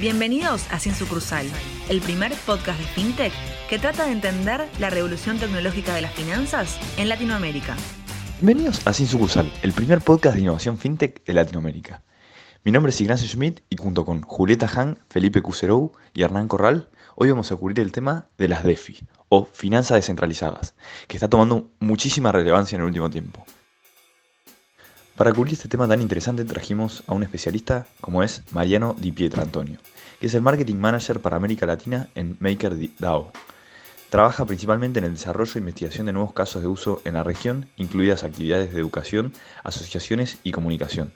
Bienvenidos a Sin Sucursal, el primer podcast de FinTech que trata de entender la revolución tecnológica de las finanzas en Latinoamérica. Bienvenidos a Sin Sucursal, el primer podcast de innovación FinTech de Latinoamérica. Mi nombre es Ignacio Schmidt y junto con Julieta Han, Felipe Cuserou y Hernán Corral, hoy vamos a cubrir el tema de las DeFi, o finanzas descentralizadas, que está tomando muchísima relevancia en el último tiempo. Para cubrir este tema tan interesante trajimos a un especialista como es Mariano Di Pietra Antonio, que es el Marketing Manager para América Latina en MakerDAO. Trabaja principalmente en el desarrollo e investigación de nuevos casos de uso en la región, incluidas actividades de educación, asociaciones y comunicación.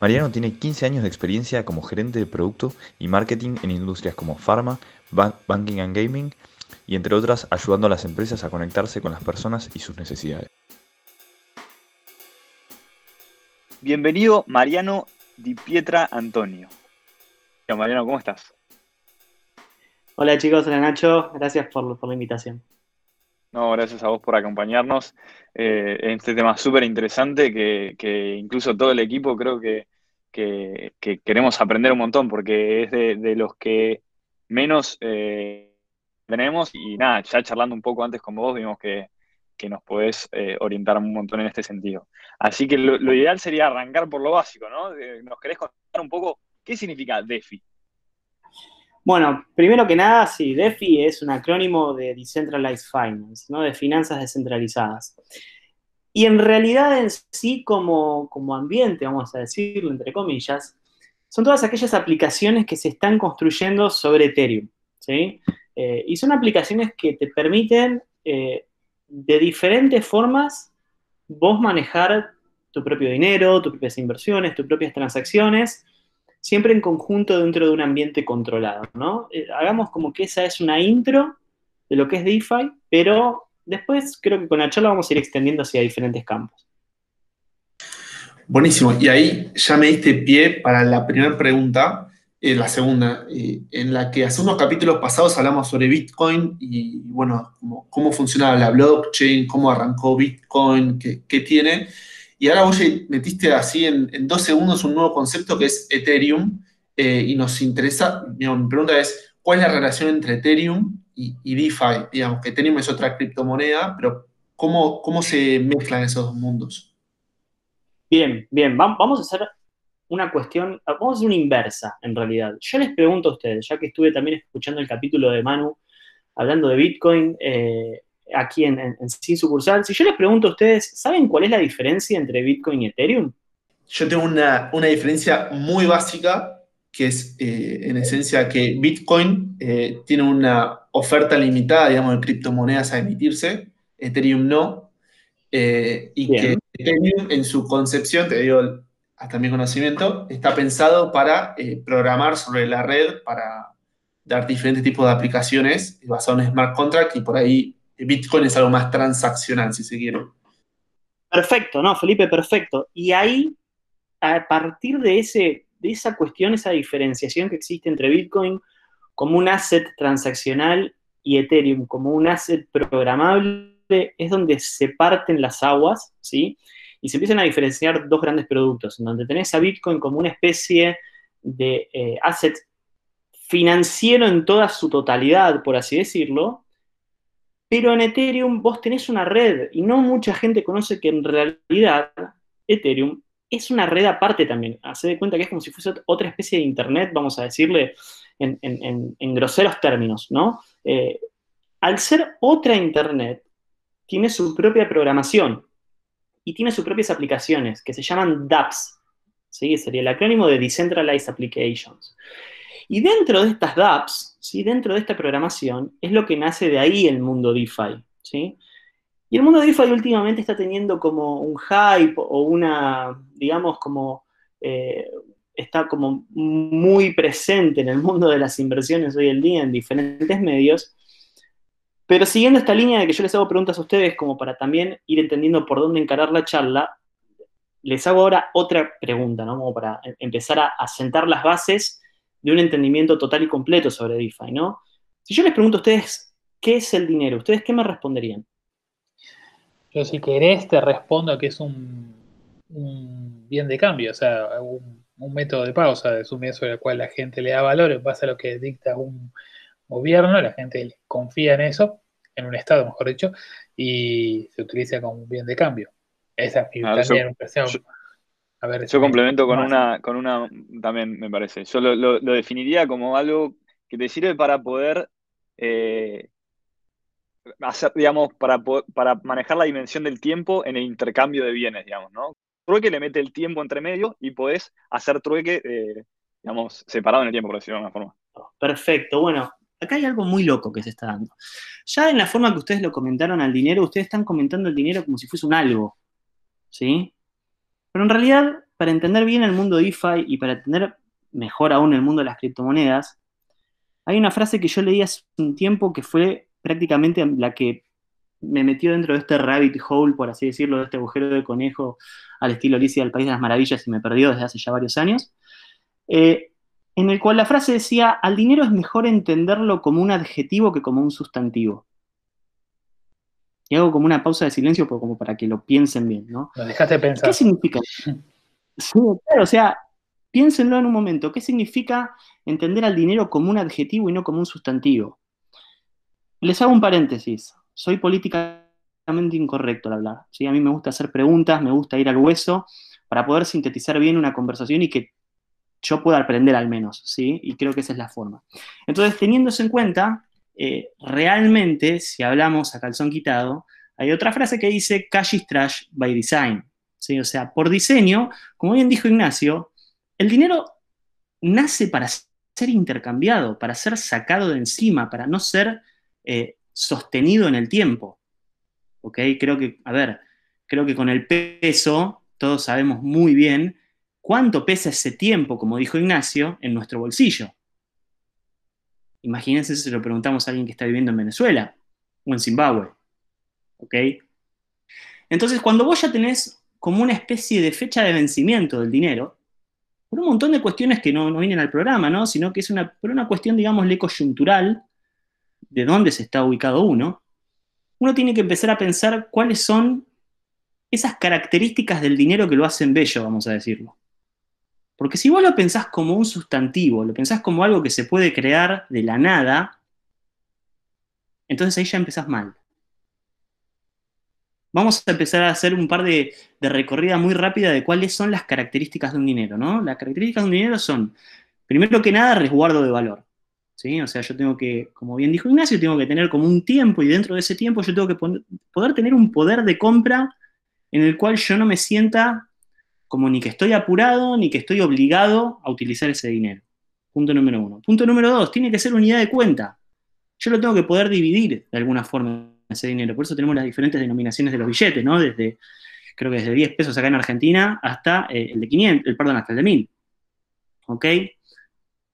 Mariano tiene 15 años de experiencia como gerente de producto y marketing en industrias como pharma, banking and gaming y entre otras ayudando a las empresas a conectarse con las personas y sus necesidades. Bienvenido Mariano Di Pietra Antonio. Mariano, ¿cómo estás? Hola chicos, hola Nacho, gracias por, la invitación. No, gracias a vos por acompañarnos eh, en este tema súper interesante que, incluso todo el equipo creo que, queremos aprender un montón porque es de, los que menos eh, tenemos y nada, ya charlando un poco antes con vos vimos que, que nos podés eh, orientar un montón en este sentido. Así que lo, ideal sería arrancar por lo básico, ¿no? ¿Nos querés contar un poco qué significa DeFi? Bueno, primero que nada, sí, DeFi es un acrónimo de Decentralized Finance, ¿no? De finanzas descentralizadas. Y en realidad en sí como, como ambiente, vamos a decirlo entre comillas, son todas aquellas aplicaciones que se están construyendo sobre Ethereum, ¿sí? Eh, y son aplicaciones que te permiten eh, de diferentes formas vos manejar tu propio dinero, tus propias inversiones, tus propias transacciones, siempre en conjunto dentro de un ambiente controlado, ¿no? Eh, hagamos como que esa es una intro de lo que es DeFi, pero después creo que con la charla vamos a ir extendiendo hacia diferentes campos. Buenísimo, y ahí ya me diste pie para la primera pregunta, eh, la segunda, eh, en la que hace unos capítulos pasados hablamos sobre Bitcoin y, bueno, cómo, funcionaba la blockchain, cómo arrancó Bitcoin, qué, tiene. Y ahora vos metiste así en, dos segundos un nuevo concepto que es Ethereum eh, y nos interesa, mi pregunta es, ¿cuál es la relación entre Ethereum y, DeFi? Digamos que Ethereum es otra criptomoneda, pero ¿cómo, cómo se mezclan esos dos mundos? Bien, bien, vamos a hacer una cuestión, vamos a hacer una inversa en realidad. Yo les pregunto a ustedes, ya que estuve también escuchando el capítulo de Manu hablando de Bitcoin eh, aquí en, Sin Sucursal, si yo les pregunto a ustedes, ¿saben cuál es la diferencia entre Bitcoin y Ethereum? Yo tengo una, diferencia muy básica, que es eh, en esencia que Bitcoin eh, tiene una oferta limitada, digamos, de criptomonedas a emitirse, Ethereum no, y que Ethereum en su concepción, te digo, hasta mi conocimiento, está pensado para eh, programar sobre la red, para dar diferentes tipos de aplicaciones basadas en smart contract y por ahí Bitcoin es algo más transaccional, si se quiere. Perfecto, no, Felipe, perfecto. Y ahí, a partir de, ese, de esa cuestión, esa diferenciación que existe entre Bitcoin como un asset transaccional y Ethereum como un asset programable, es donde se parten las aguas, ¿sí? Y se empiezan a diferenciar dos grandes productos, en donde tenés a Bitcoin como una especie de eh, asset financiero en toda su totalidad, por así decirlo, pero en Ethereum vos tenés una red y no mucha gente conoce que en realidad Ethereum es una red aparte también. Hace de cuenta que es como si fuese otra especie de Internet, vamos a decirle en, groseros términos, ¿no? Eh, al ser otra Internet, tiene su propia programación y tiene sus propias aplicaciones que se llaman dApps. ¿sí? Sería el acrónimo de Decentralized Applications. Y dentro de estas dApps, ¿sí? dentro de esta programación, es lo que nace de ahí el mundo DeFi. ¿sí? Y el mundo DeFi últimamente está teniendo como un hype o una, digamos, como eh, está como muy presente en el mundo de las inversiones hoy en día en diferentes medios, pero siguiendo esta línea de que yo les hago preguntas a ustedes como para también ir entendiendo por dónde encarar la charla, les hago ahora otra pregunta, ¿no? Como para empezar a, sentar las bases de un entendimiento total y completo sobre DeFi, ¿no? Si yo les pregunto a ustedes, ¿qué es el dinero? ¿Ustedes qué me responderían? Yo si querés te respondo que es un, bien de cambio, o sea, un método de pago, o sea, es un método sobre el cual la gente le da valor en base a lo que dicta un gobierno, la gente confía en eso, en un Estado, mejor dicho, y se utiliza como un bien de cambio. Esa es mi también yo- impresión. yo- A ver, Yo complemento con más. una, con una, también me parece. Yo lo, lo- lo definiría como algo que te sirve para poder eh, hacer, digamos, para, para manejar la dimensión del tiempo en el intercambio de bienes, digamos, ¿no? Trueque le mete el tiempo entre medio y podés hacer trueque, eh, digamos, separado en el tiempo, por decirlo de alguna forma. Perfecto. Bueno, acá hay algo muy loco que se está dando. Ya en la forma que ustedes lo comentaron al dinero, ustedes están comentando el dinero como si fuese un algo. ¿Sí? Pero en realidad, para entender bien el mundo DeFi y para entender mejor aún el mundo de las criptomonedas, hay una frase que yo leí hace un tiempo que fue prácticamente la que me metió dentro de este rabbit hole, por así decirlo, de este agujero de conejo al estilo Alicia del País de las Maravillas y me perdió desde hace ya varios años. Eh, en el cual la frase decía, al dinero es mejor entenderlo como un adjetivo que como un sustantivo. Y hago como una pausa de silencio por- como para que lo piensen bien, ¿no? Nos dejaste pensar. ¿Qué significa? Sí, claro, o sea, piénsenlo en un momento. ¿Qué significa entender al dinero como un adjetivo y no como un sustantivo? Les hago un paréntesis. Soy políticamente incorrecto al hablar. ¿sí? A mí me gusta hacer preguntas, me gusta ir al hueso para poder sintetizar bien una conversación y que yo pueda aprender al menos, ¿sí? Y creo que esa es la forma. Entonces, teniendo eso en cuenta, eh, realmente, si hablamos a calzón quitado, hay otra frase que dice cash is trash by design. ¿sí? O sea, por diseño, como bien dijo Ignacio, el dinero nace para ser intercambiado, para ser sacado de encima, para no ser eh, sostenido en el tiempo. ¿Ok? Creo que, a ver, creo que con el peso todos sabemos muy bien cuánto pesa ese tiempo, como dijo Ignacio, en nuestro bolsillo. Imagínense si se lo preguntamos a alguien que está viviendo en Venezuela o en Zimbabue. ¿Ok? Entonces, cuando vos ya tenés como una especie de fecha de vencimiento del dinero, por un montón de cuestiones que no, vienen al programa, ¿no? Sino que es una, por una cuestión, digámosle, coyuntural, de dónde se está ubicado uno, uno tiene que empezar a pensar cuáles son esas características del dinero que lo hacen bello, vamos a decirlo. Porque si vos lo pensás como un sustantivo, lo pensás como algo que se puede crear de la nada, entonces ahí ya empezás mal. Vamos a empezar a hacer un par de, de recorrida muy rápida de cuáles son las características de un dinero, ¿no? Las características de un dinero son, primero que nada, resguardo de valor. ¿sí? O sea, yo tengo que, como bien dijo Ignacio, tengo que tener como un tiempo y dentro de ese tiempo yo tengo que poder tener un poder de compra en el cual yo no me sienta como ni que estoy apurado ni que estoy obligado a utilizar ese dinero. Punto número uno. Punto número dos, tiene que ser unidad de cuenta. Yo lo tengo que poder dividir de alguna forma ese dinero. Por eso tenemos las diferentes denominaciones de los billetes, ¿no? Desde, creo que desde 10 pesos acá en Argentina hasta eh, el de 500, el, perdón, hasta el de 1000. ¿Ok?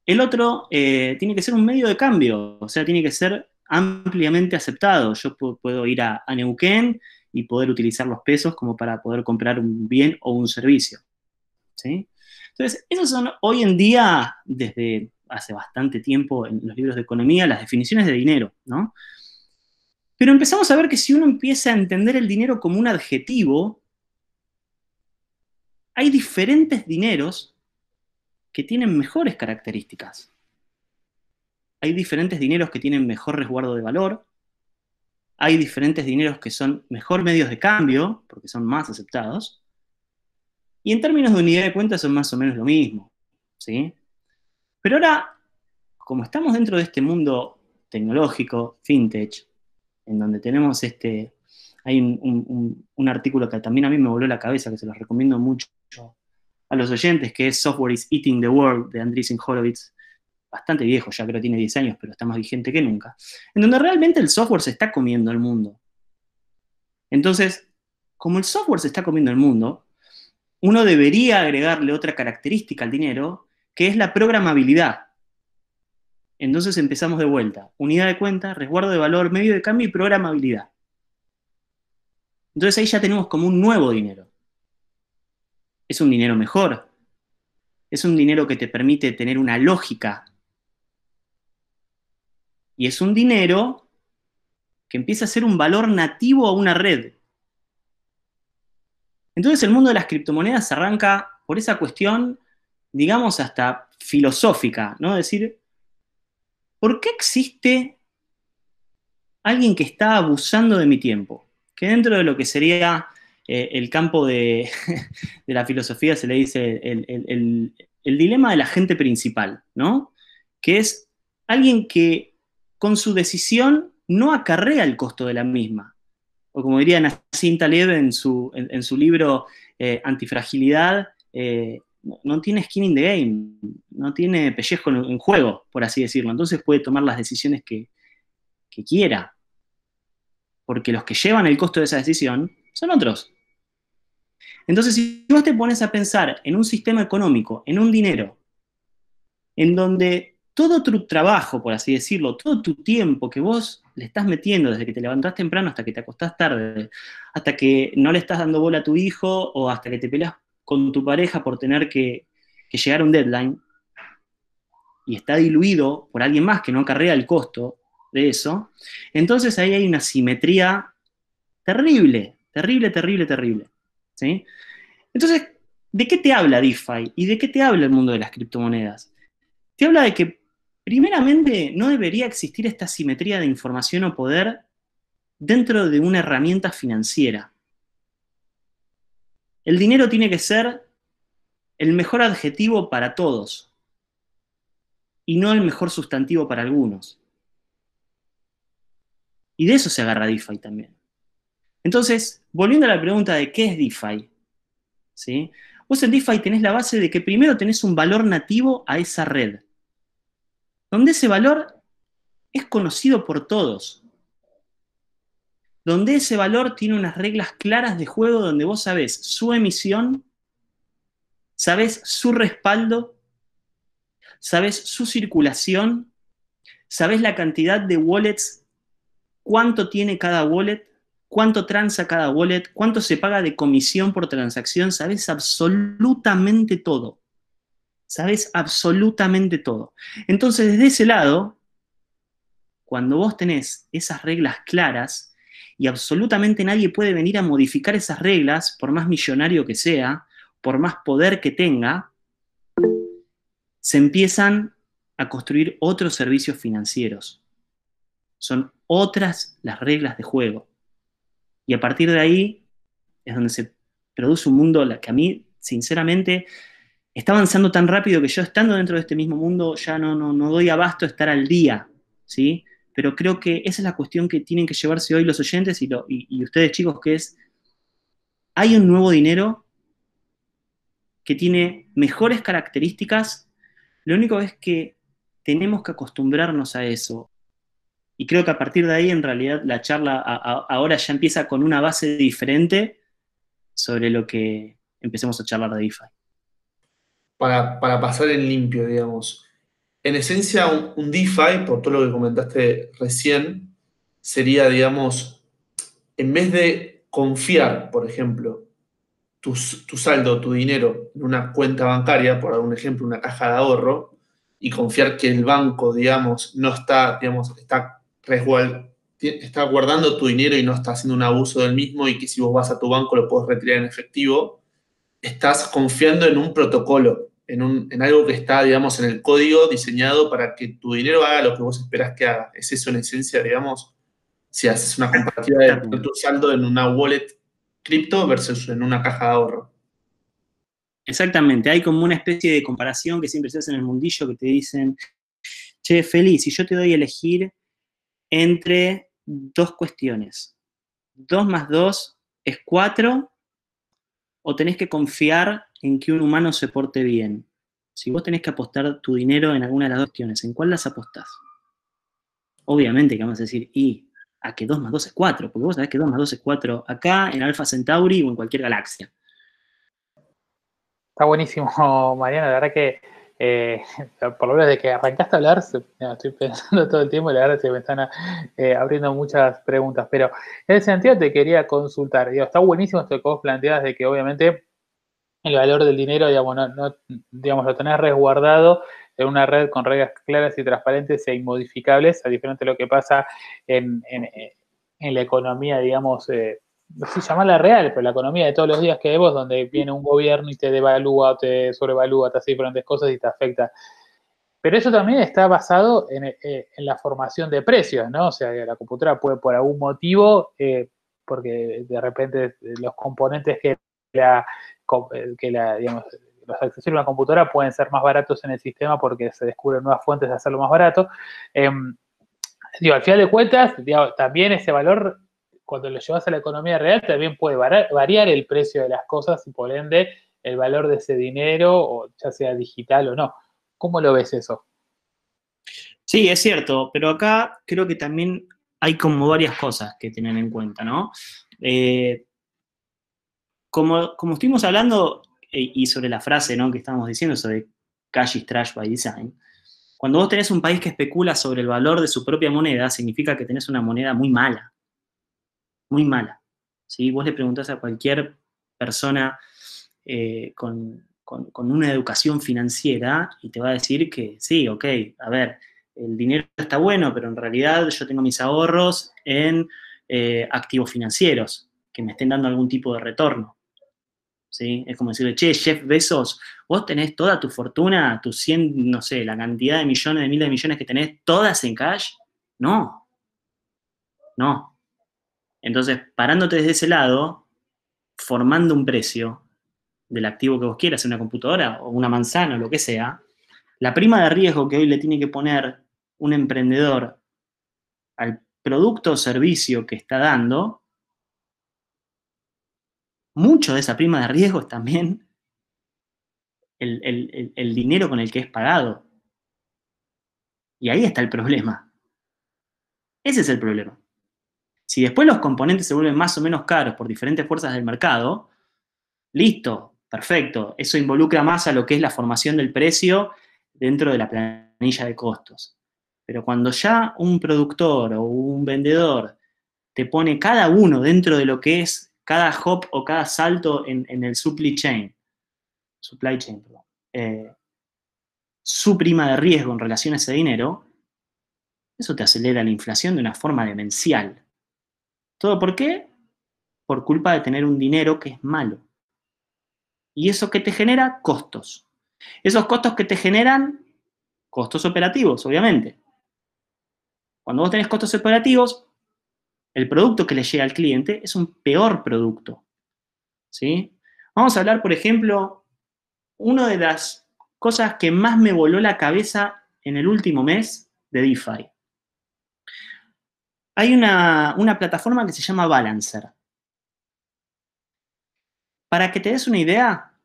El otro eh, tiene que ser un medio de cambio, o sea, tiene que ser ampliamente aceptado. Yo pu- puedo ir a Neuquén y poder utilizar los pesos como para poder comprar un bien o un servicio. ¿sí? Entonces, esos son hoy en día, desde hace bastante tiempo en los libros de economía, las definiciones de dinero, ¿no? Pero empezamos a ver que si uno empieza a entender el dinero como un adjetivo, hay diferentes dineros que tienen mejores características. Hay diferentes dineros que tienen mejor resguardo de valor, hay diferentes dineros que son mejor medios de cambio, porque son más aceptados, y en términos de unidad de cuenta son más o menos lo mismo, ¿sí? Pero ahora, como estamos dentro de este mundo tecnológico, fintech, en donde tenemos este, hay un, artículo que también a mí me voló la cabeza, que se los recomiendo mucho a los oyentes, que es Software is Eating the World, de Andreessen Horowitz, bastante viejo, ya creo que tiene 10 años, pero está más vigente que nunca, en donde realmente el software se está comiendo el mundo. Entonces, como el software se está comiendo el mundo, uno debería agregarle otra característica al dinero, que es la programabilidad. Entonces empezamos de vuelta. Unidad de cuenta, resguardo de valor, medio de cambio y programabilidad. Entonces ahí ya tenemos como un nuevo dinero. Es un dinero mejor. Es un dinero que te permite tener una lógica. Y es un dinero que empieza a ser un valor nativo a una red. Entonces el mundo de las criptomonedas arranca por esa cuestión digamos, hasta filosófica, ¿no? Decir, ¿por qué existe alguien que está abusando de mi tiempo? Que dentro de lo que sería eh, el campo de, la filosofía se le dice el, el dilema del agente principal, ¿no? Que es alguien que con su decisión no acarrea el costo de la misma. O como diría Nassim Taleb en su, libro eh, Antifragilidad, eh, no tiene skin in the game, no tiene pellejo en, juego, por así decirlo. Entonces puede tomar las decisiones que, que quiera. Porque los que llevan el costo de esa decisión son otros. Entonces, si vos te pones a pensar en un sistema económico, en un dinero, en donde todo tu trabajo, por así decirlo, todo tu tiempo que vos le estás metiendo desde que te levantás temprano hasta que te acostás tarde, hasta que no le estás dando bola a tu hijo o hasta que te peleas con tu pareja por tener que, llegar a un deadline, y está diluido por alguien más que no acarrea el costo de eso, entonces ahí hay una simetría terrible, terrible, terrible, terrible. ¿sí? Entonces, ¿de qué te habla DeFi y de qué te habla el mundo de las criptomonedas? Te habla de que Primeramente, no debería existir esta simetría de información o poder dentro de una herramienta financiera. El dinero tiene que ser el mejor adjetivo para todos y no el mejor sustantivo para algunos. Y de eso se agarra DeFi también. Entonces, volviendo a la pregunta de qué es DeFi, ¿sí? vos en DeFi tenés la base de que primero tenés un valor nativo a esa red donde ese valor es conocido por todos, donde ese valor tiene unas reglas claras de juego donde vos sabés su emisión, sabés su respaldo, sabés su circulación, sabés la cantidad de wallets, cuánto tiene cada wallet, cuánto transa cada wallet, cuánto se paga de comisión por transacción, sabés absolutamente todo sabes absolutamente todo. Entonces, desde ese lado, cuando vos tenés esas reglas claras y absolutamente nadie puede venir a modificar esas reglas, por más millonario que sea, por más poder que tenga, se empiezan a construir otros servicios financieros. Son otras las reglas de juego. Y a partir de ahí es donde se produce un mundo que a mí, sinceramente, está avanzando tan rápido que yo estando dentro de este mismo mundo ya no, no, doy abasto a estar al día, ¿sí? Pero creo que esa es la cuestión que tienen que llevarse hoy los oyentes y, y ustedes chicos, que es, hay un nuevo dinero que tiene mejores características, lo único es que tenemos que acostumbrarnos a eso. Y creo que a partir de ahí, en realidad, la charla ahora ya empieza con una base diferente sobre lo que empecemos a charlar de DeFi para, pasar en limpio, digamos. En esencia, un, DeFi, por todo lo que comentaste recién, sería, digamos, en vez de confiar, por ejemplo, tu, saldo, tu dinero en una cuenta bancaria, por un ejemplo, una caja de ahorro, y confiar que el banco, digamos, no está, digamos, está está guardando tu dinero y no está haciendo un abuso del mismo y que si vos vas a tu banco lo puedes retirar en efectivo, estás confiando en un protocolo en, algo que está, digamos, en el código diseñado para que tu dinero haga lo que vos esperás que haga. ¿Es eso en esencia, digamos? Si haces una comparativa de tu saldo en una wallet cripto versus en una caja de ahorro. Exactamente, hay como una especie de comparación que siempre se hace en el mundillo que te dicen, che, feliz, si yo te doy a elegir entre dos cuestiones, dos más dos es cuatro, o tenés que confiar en que un humano se porte bien. Si vos tenés que apostar tu dinero en alguna de las dos cuestiones, ¿en cuál las apostás? Obviamente que vamos a decir, y a que 2 más 2 es 4, porque vos sabés que 2 más 2 es 4 acá, en Alpha Centauri o en cualquier galaxia. Está buenísimo, Mariana, la verdad que eh, por lo menos de que arrancaste a hablar, estoy pensando todo el tiempo y la verdad que me están eh, abriendo muchas preguntas, pero en ese sentido te quería consultar, digo, está buenísimo esto que vos planteas de que obviamente el valor del dinero, digamos, no, lo tenés resguardado en una red con reglas claras y transparentes e inmodificables, a diferente de lo que pasa en, la economía, digamos, eh, no sé llamarla real, pero la economía de todos los días que vemos, donde viene un gobierno y te devalúa, te sobrevalúa, te hace diferentes cosas y te afecta. Pero eso también está basado en, eh, la formación de precios, ¿no? O sea, la computadora puede por algún motivo, eh, porque de repente los componentes que la, que la digamos, los accesorios de una computadora pueden ser más baratos en el sistema porque se descubren nuevas fuentes de hacerlo más barato. Em, digo, al final de cuentas, también ese valor, cuando lo llevas a la economía real, también puede variar el precio de las cosas y por ende el valor de ese dinero, ya sea digital o no. ¿Cómo lo ves eso? Sí, es cierto, pero acá creo que también hay como varias cosas que tener en cuenta, ¿no? Eh, como, como estuvimos hablando, eh, y sobre la frase ¿no? que estamos diciendo sobre cash is trash by design, cuando vos tenés un país que especula sobre el valor de su propia moneda, significa que tenés una moneda muy mala. Muy mala. ¿sí? Vos le preguntás a cualquier persona eh, con, una educación financiera y te va a decir que sí, ok, a ver, el dinero está bueno, pero en realidad yo tengo mis ahorros en eh, activos financieros que me estén dando algún tipo de retorno. ¿sí? Es como decirle, che, Jeff Bezos, vos tenés toda tu fortuna, tus 100, no sé, la cantidad de millones, de miles de millones que tenés, todas en cash. No. No. Entonces, parándote desde ese lado, formando un precio del activo que vos quieras, una computadora o una manzana o lo que sea, la prima de riesgo que hoy le tiene que poner un emprendedor al producto o servicio que está dando mucho de esa prima de riesgo es también el, dinero con el que es pagado. Y ahí está el problema. Ese es el problema. Si después los componentes se vuelven más o menos caros por diferentes fuerzas del mercado, listo, perfecto. Eso involucra más a lo que es la formación del precio dentro de la planilla de costos. Pero cuando ya un productor o un vendedor te pone cada uno dentro de lo que es cada hop o cada salto en, el supply chain, supply chain, eh, su prima de riesgo en relación a ese dinero, eso te acelera la inflación de una forma demencial. ¿Todo por qué? Por culpa de tener un dinero que es malo. Y eso que te genera costos. Esos costos que te generan costos operativos, obviamente. Cuando vos tenés costos operativos, el producto que le llega al cliente es un peor producto. ¿sí? Vamos a hablar, por ejemplo, una de las cosas que más me voló la cabeza en el último mes de DeFi. Hay una, una plataforma que se llama Balancer. Para que te des una idea,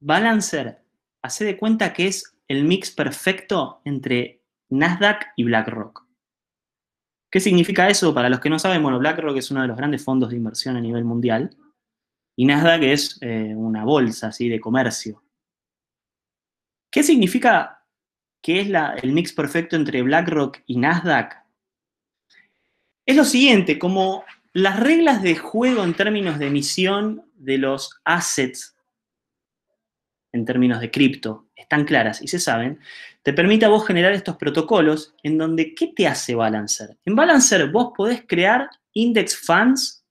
Balancer hace de cuenta que es el mix perfecto entre Nasdaq y BlackRock. ¿Qué significa eso? Para los que no saben, bueno, BlackRock es uno de los grandes fondos de inversión a nivel mundial y Nasdaq es eh, una bolsa así de comercio. ¿Qué significa que es el mix perfecto entre BlackRock y Nasdaq? Es lo siguiente, como las reglas de juego en términos de emisión de los assets en términos de cripto están claras y se saben, te permite a vos generar estos protocolos en donde, ¿qué te hace Balancer? En Balancer vos podés crear index funds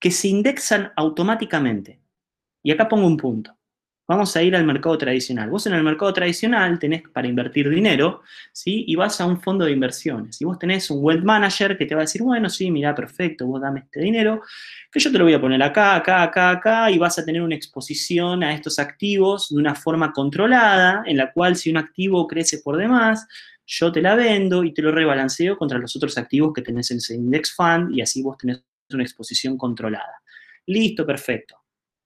que se indexan automáticamente. Y acá pongo un punto vamos a ir al mercado tradicional. Vos en el mercado tradicional tenés para invertir dinero, ¿sí? Y vas a un fondo de inversiones. Y vos tenés un wealth manager que te va a decir, bueno, sí, mira, perfecto, vos dame este dinero, que yo te lo voy a poner acá, acá, acá, acá, y vas a tener una exposición a estos activos de una forma controlada, en la cual si un activo crece por demás, yo te la vendo y te lo rebalanceo contra los otros activos que tenés en ese index fund, y así vos tenés una exposición controlada. Listo, perfecto.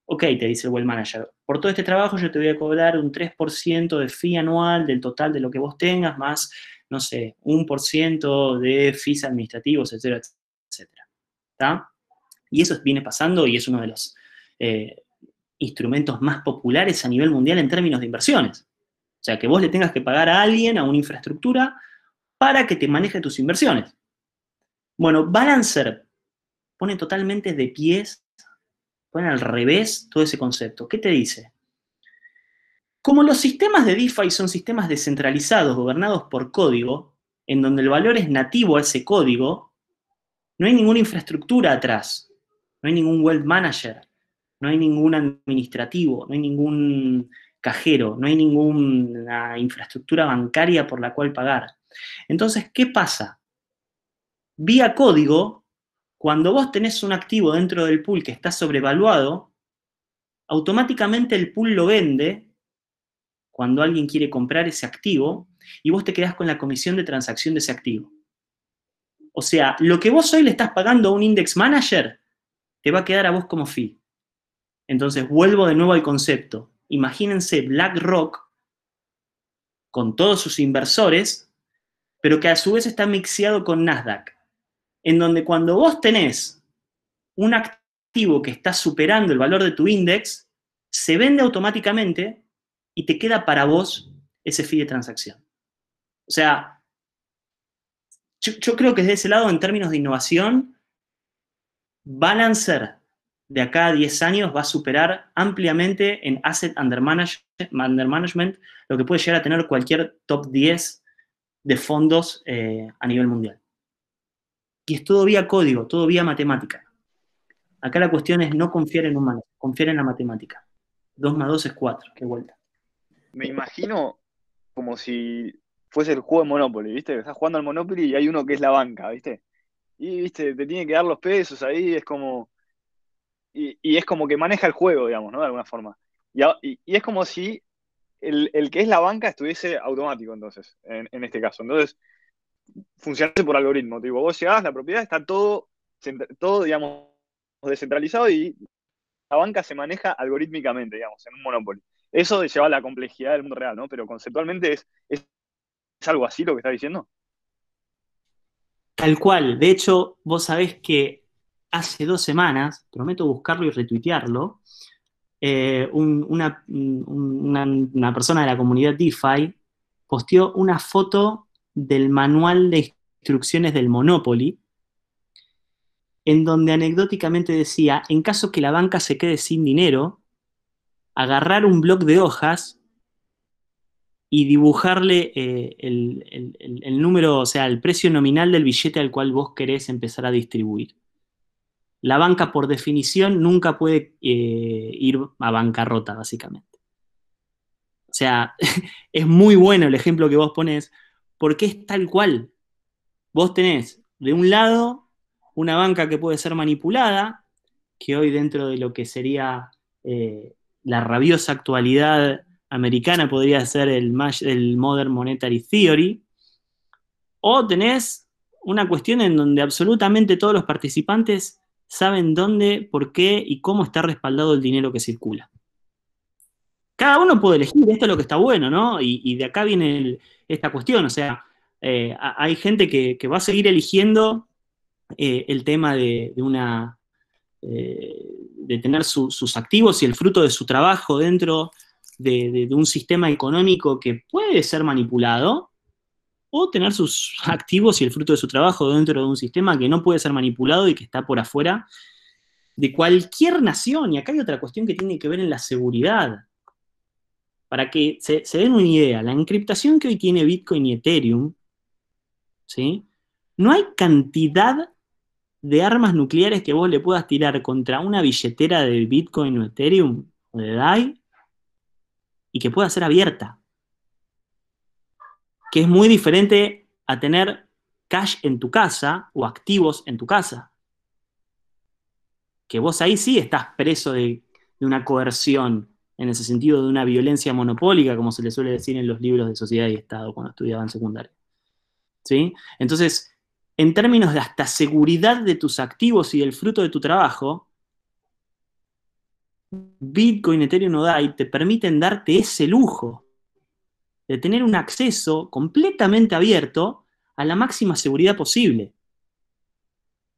Ok, te dice el Well Manager, por todo este trabajo yo te voy a cobrar un 3% de fee anual del total de lo que vos tengas, más, no sé, un por ciento de fees administrativos, etcétera, etcétera. ¿Está? Y eso viene pasando y es uno de los eh, instrumentos más populares a nivel mundial en términos de inversiones. O sea, que vos le tengas que pagar a alguien, a una infraestructura, para que te maneje tus inversiones. Bueno, Balancer pone totalmente de pies ponen al revés todo ese concepto. ¿Qué te dice? Como los sistemas de DeFi son sistemas descentralizados, gobernados por código, en donde el valor es nativo a ese código, no hay ninguna infraestructura atrás, no hay ningún wealth manager, no hay ningún administrativo, no hay ningún cajero, no hay ninguna infraestructura bancaria por la cual pagar. Entonces, ¿qué pasa? Vía código, cuando vos tenés un activo dentro del pool que está sobrevaluado, automáticamente el pool lo vende cuando alguien quiere comprar ese activo y vos te quedás con la comisión de transacción de ese activo. O sea, lo que vos hoy le estás pagando a un index manager, te va a quedar a vos como fee. Entonces, vuelvo de nuevo al concepto. Imagínense BlackRock con todos sus inversores, pero que a su vez está mixeado con Nasdaq, en donde cuando vos tenés un activo que está superando el valor de tu index, se vende automáticamente y te queda para vos ese fee de transacción. O sea, yo, creo que desde ese lado, en términos de innovación, Balancer de acá a 10 años va a superar ampliamente en asset under, management lo que puede llegar a tener cualquier top 10 de fondos eh, a nivel mundial. Y es todo vía código, todo vía matemática. Acá la cuestión es no confiar en humanos, confiar en la matemática. 2 más 2 es 4, qué vuelta. Me imagino como si fuese el juego de Monopoly, ¿viste? Estás jugando al Monopoly y hay uno que es la banca, ¿viste? Y, ¿viste? Te tiene que dar los pesos ahí, es como... Y, es como que maneja el juego, digamos, ¿no? De alguna forma. Y, es como si el, que es la banca estuviese automático, entonces, en, este caso. Entonces, funcionase por algoritmo. Tipo, vos llegás, la propiedad está todo, todo, digamos, descentralizado y la banca se maneja algorítmicamente, digamos, en un monopolio. Eso lleva a la complejidad del mundo real, ¿no? Pero conceptualmente es, ¿Es algo así lo que está diciendo? Tal cual. De hecho, vos sabés que hace dos semanas, prometo buscarlo y retuitearlo, eh, una, persona de la comunidad DeFi posteó una foto del manual de instrucciones del Monopoly, en donde anecdóticamente decía, en caso que la banca se quede sin dinero, agarrar un bloc de hojas y dibujarle eh, el, número, o sea, el precio nominal del billete al cual vos querés empezar a distribuir. La banca, por definición, nunca puede eh, ir a bancarrota, básicamente. O sea, es muy bueno el ejemplo que vos pones, porque es tal cual. Vos tenés, de un lado, una banca que puede ser manipulada, que hoy dentro de lo que sería eh, la rabiosa actualidad americana podría ser el, el Modern Monetary Theory, o tenés una cuestión en donde absolutamente todos los participantes saben dónde, por qué y cómo está respaldado el dinero que circula. Cada uno puede elegir, esto es lo que está bueno, ¿no? Y, de acá viene esta cuestión, o sea, eh, hay gente que, va a seguir eligiendo eh, el tema de, una... Eh, de tener sus activos y el fruto de su trabajo dentro de, un sistema económico que puede ser manipulado, o tener sus activos y el fruto de su trabajo dentro de un sistema que no puede ser manipulado y que está por afuera de cualquier nación. Y acá hay otra cuestión que tiene que ver en la seguridad. Para que se, den una idea, la encriptación que hoy tiene Bitcoin y Ethereum, ¿sí? no hay cantidad de armas nucleares que vos le puedas tirar contra una billetera de Bitcoin o Ethereum o de DAI y que pueda ser abierta. Que es muy diferente a tener cash en tu casa o activos en tu casa. Que vos ahí sí estás preso de, una coerción, en ese sentido de una violencia monopólica, como se le suele decir en los libros de sociedad y Estado cuando estudiaban secundaria. ¿Sí? Entonces, en términos de hasta seguridad de tus activos y del fruto de tu trabajo, Bitcoin, Ethereum o DAI te permiten darte ese lujo de tener un acceso completamente abierto a la máxima seguridad posible.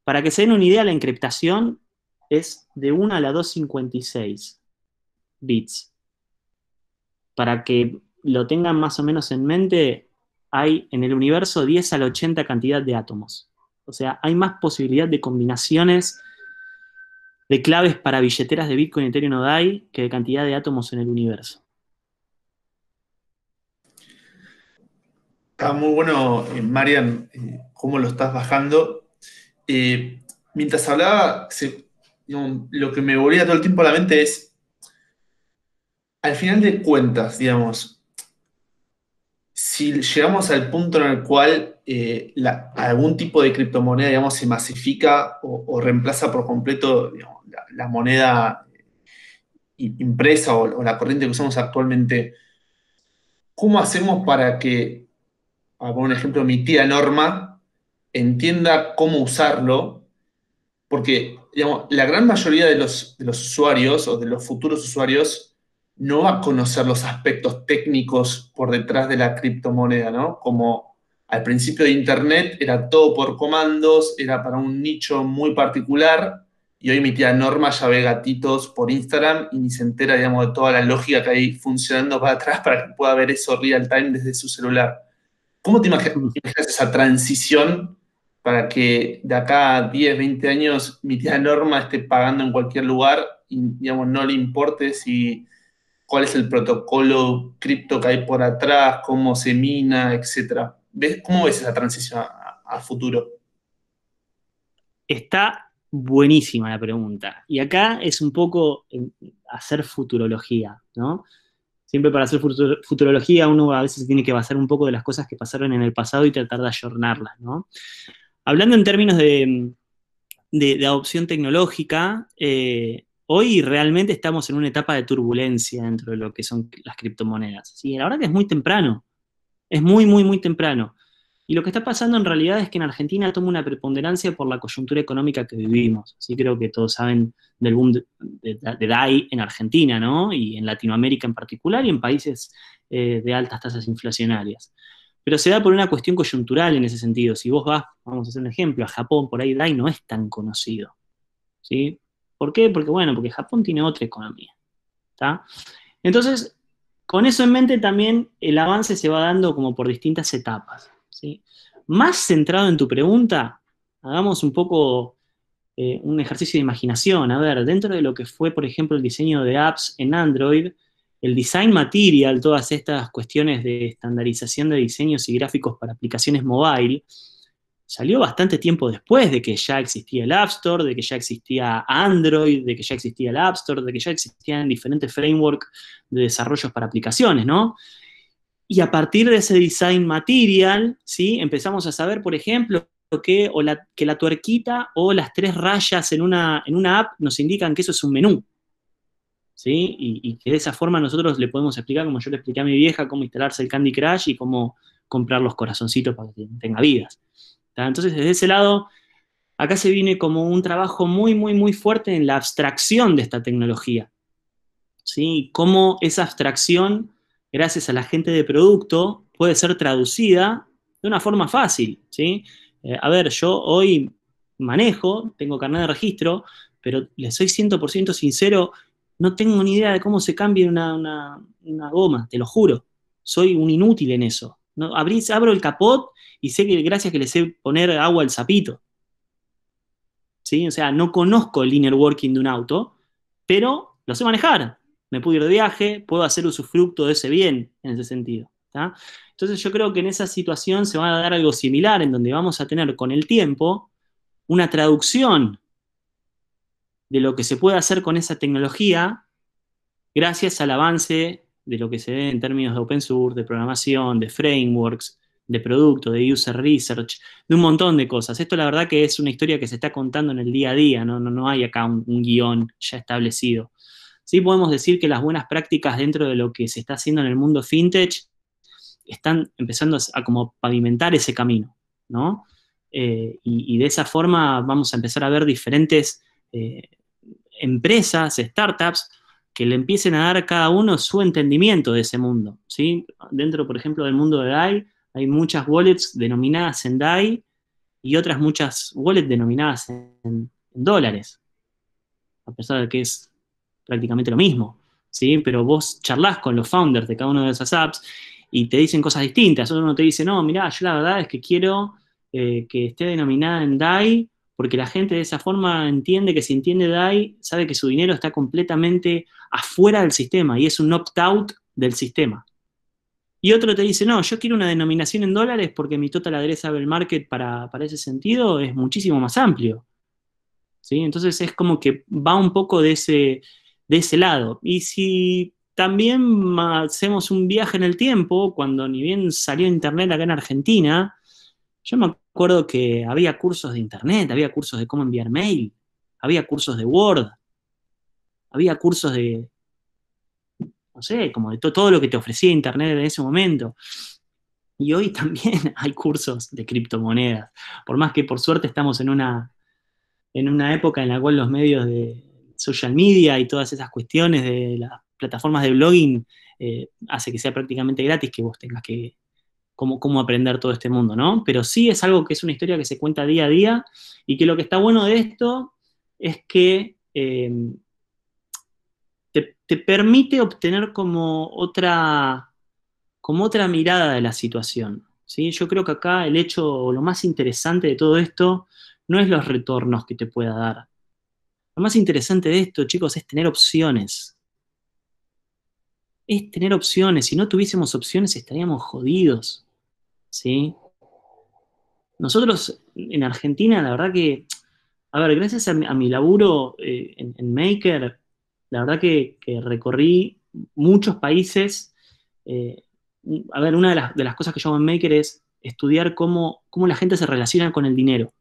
Para que se den una idea, la encriptación es de 1 a la 256 bits. Para que lo tengan más o menos en mente, hay en el universo 10 a la 80 cantidad de átomos. O sea, hay más posibilidad de combinaciones de claves para billeteras de Bitcoin, Ethereum o DAI que de cantidad de átomos en el universo. Está muy bueno, eh, Marian, eh, cómo lo estás bajando. eh, mientras hablaba, lo que me volvía todo el tiempo a la mente es, al final de cuentas, digamos, si llegamos al punto en el cual eh, algún tipo de criptomoneda, digamos, se masifica o, reemplaza por completo la, moneda impresa o, la corriente que usamos actualmente, ¿cómo hacemos para que, por un ejemplo, mi tía Norma entienda cómo usarlo? Porque, digamos, la gran mayoría de los usuarios o de los futuros usuarios no va a conocer los aspectos técnicos por detrás de la criptomoneda, ¿no? Como al principio de Internet era todo por comandos, era para un nicho muy particular, y hoy mi tía Norma ya ve gatitos por Instagram y ni se entera, digamos, de toda la lógica que hay funcionando para atrás para que pueda ver eso real time desde su celular. ¿Cómo te imaginas esa transición para que de acá a 10, 20 años mi tía Norma esté pagando en cualquier lugar y, digamos, no le importe si cuál es el protocolo cripto que hay por atrás, cómo se mina, etcétera? ¿Ves, ¿Cómo ves esa transición a futuro? Está buenísima la pregunta. Y acá es un poco hacer futurología, ¿no? Siempre para hacer futurología uno a veces tiene que basar un poco de las cosas que pasaron en el pasado y tratar de ayornarlas, ¿no? Hablando en términos de, adopción tecnológica, eh, hoy realmente estamos en una etapa de turbulencia dentro de lo que son las criptomonedas. Sí, la verdad que es muy temprano, es muy, muy, muy temprano. Y lo que está pasando en realidad es que en Argentina toma una preponderancia por la coyuntura económica que vivimos. Así creo que todos saben del boom de, DAI en Argentina, ¿no? Y en Latinoamérica en particular y en países eh, de altas tasas inflacionarias. Pero se da por una cuestión coyuntural en ese sentido. Si vos vas, vamos a hacer un ejemplo, a Japón, por ahí DAI no es tan conocido. ¿Sí? ¿Por qué? Porque, bueno, porque Japón tiene otra economía. Entonces, con eso en mente también el avance se va dando como por distintas etapas. Más centrado en tu pregunta, hagamos un poco eh, un ejercicio de imaginación. A ver, dentro de lo que fue, por ejemplo, el diseño de apps en Android, el design material, todas estas cuestiones de estandarización de diseños y gráficos para aplicaciones mobile, salió bastante tiempo después de que ya existía el App Store, de que ya existía Android, de que ya existía el App Store, de que ya existían diferentes frameworks de desarrollos para aplicaciones, ¿no? Y a partir de ese design material, ¿sí? empezamos a saber, por ejemplo, que, o la, que la tuerquita o las tres rayas en una, en una app nos indican que eso es un menú. ¿sí? Y, que de esa forma nosotros le podemos explicar, como yo le expliqué a mi vieja, cómo instalarse el Candy Crush y cómo comprar los corazoncitos para que tenga vidas. Entonces, desde ese lado, acá se viene como un trabajo muy, muy, muy fuerte en la abstracción de esta tecnología. ¿sí? Cómo esa abstracción gracias a la gente de producto, puede ser traducida de una forma fácil, ¿sí? Eh, a ver, yo hoy manejo, tengo carnet de registro, pero le soy 100% sincero, no tengo ni idea de cómo se cambia una, goma, te lo juro. Soy un inútil en eso. ¿no? abro el capot y sé que gracias que le sé poner agua al sapito. ¿Sí? O sea, no conozco el inner working de un auto, pero lo sé manejar me puedo ir de viaje, puedo hacer usufructo de ese bien en ese sentido. Entonces yo creo que en esa situación se va a dar algo similar, en donde vamos a tener con el tiempo una traducción de lo que se puede hacer con esa tecnología gracias al avance de lo que se ve en términos de open source, de programación, de frameworks, de producto, de user research, de un montón de cosas. Esto la verdad que es una historia que se está contando en el día a día, no, no, no hay acá un guion ya establecido. Sí podemos decir que las buenas prácticas dentro de lo que se está haciendo en el mundo fintech están empezando a como pavimentar ese camino, ¿no? Eh, y, de esa forma vamos a empezar a ver diferentes eh, empresas, startups, que le empiecen a dar cada uno su entendimiento de ese mundo, ¿sí? Dentro, por ejemplo, del mundo de DAI, hay muchas wallets denominadas en DAI y otras muchas wallets denominadas en, dólares, a pesar de que es prácticamente lo mismo, ¿sí? Pero vos charlas con los founders de cada una de esas apps y te dicen cosas distintas. Uno te dice, no, mira, yo la verdad es que quiero eh, que esté denominada en DAI porque la gente de esa forma entiende que si entiende DAI, sabe que su dinero está completamente afuera del sistema y es un opt-out del sistema. Y otro te dice, no, yo quiero una denominación en dólares porque mi total addressable market para, para ese sentido es muchísimo más amplio. ¿Sí? Entonces es como que va un poco de ese, de ese lado. Y si también hacemos un viaje en el tiempo, cuando ni bien salió Internet acá en Argentina, yo me acuerdo que había cursos de Internet, había cursos de cómo enviar mail, había cursos de Word, había cursos de, no sé, como de todo lo que te ofrecía Internet en ese momento. Y hoy también hay cursos de criptomonedas. Por más que por suerte estamos en una, en una época en la cual los medios de social media y todas esas cuestiones de las plataformas de blogging eh, hace que sea prácticamente gratis que vos tengas que cómo, cómo, aprender todo este mundo, ¿no? Pero sí es algo que es una historia que se cuenta día a día y que lo que está bueno de esto es que eh, te, permite obtener como otra, como otra mirada de la situación. ¿sí? Yo creo que acá el hecho, lo más interesante de todo esto, no es los retornos que te pueda dar. Lo más interesante de esto, chicos, es tener opciones. Es tener opciones. Si no tuviésemos opciones, estaríamos jodidos. ¿Sí? Nosotros en Argentina, la verdad que, a ver, gracias a mi, laburo eh, en, Maker, la verdad que, recorrí muchos países. Eh, a ver, una de las, cosas que yo hago en Maker es estudiar cómo, cómo la gente se relaciona con el dinero.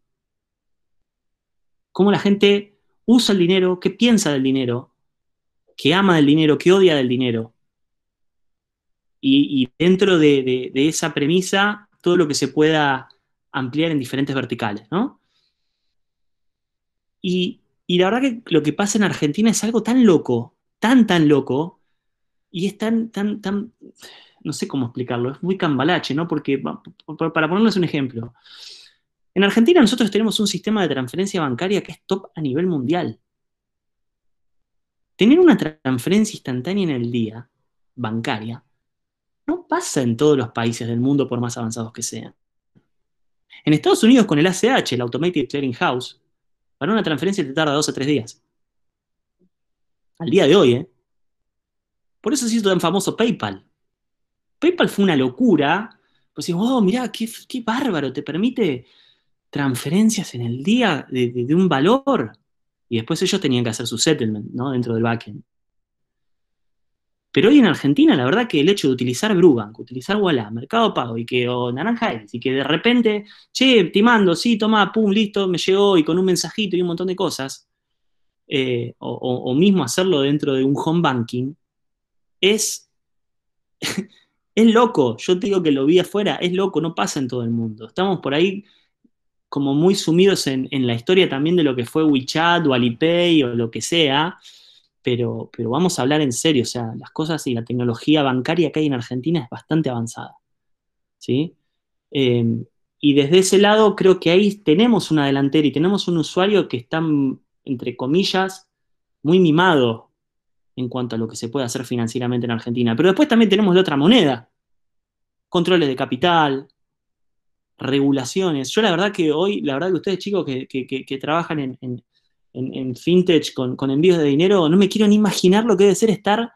Cómo la gente usa el dinero, qué piensa del dinero, qué ama del dinero, qué odia del dinero. Y, dentro de, de, esa premisa, todo lo que se pueda ampliar en diferentes verticales, ¿no? Y, y la verdad que lo que pasa en Argentina es algo tan loco, tan, tan loco, y es tan, tan, tan, no sé cómo explicarlo, es muy cambalache, ¿no? Porque, para ponerles un ejemplo, en Argentina nosotros tenemos un sistema de transferencia bancaria que es top a nivel mundial. Tener una transferencia instantánea en el día, bancaria, no pasa en todos los países del mundo por más avanzados que sean. En Estados Unidos con el ACH, el Automated Clearing House, para una transferencia te tarda dos o tres días. Al día de hoy, ¿eh? Por eso se hizo tan famoso PayPal. PayPal fue una locura. Pues decimos, oh, mirá, qué, bárbaro, te permite transferencias en el día de, un valor. Y después ellos tenían que hacer su settlement, ¿no? Dentro del backend. Pero hoy en Argentina, la verdad que el hecho de utilizar Brubank, utilizar Walla, Mercado Pago y que o Naranja y que de repente, che, te mando, sí, toma, pum, listo, me llegó y con un mensajito y un montón de cosas, eh, o, mismo hacerlo dentro de un home banking, es, es loco. Yo te digo que lo vi afuera, es loco, no pasa en todo el mundo. Estamos por ahí como muy sumidos en, en la historia también de lo que fue WeChat o Alipay o lo que sea pero, vamos a hablar en serio, o sea, las cosas y la tecnología bancaria que hay en Argentina es bastante avanzada. ¿sí? Em, y desde ese lado creo que ahí tenemos una delantera y tenemos un usuario que está, entre comillas, muy mimado en cuanto a lo que se puede hacer financieramente en Argentina. Pero después también tenemos la otra moneda, controles de capital, regulaciones. Yo la verdad que hoy, la verdad que ustedes chicos que, trabajan en, en, fintech con, envíos de dinero, no me quiero ni imaginar lo que debe ser estar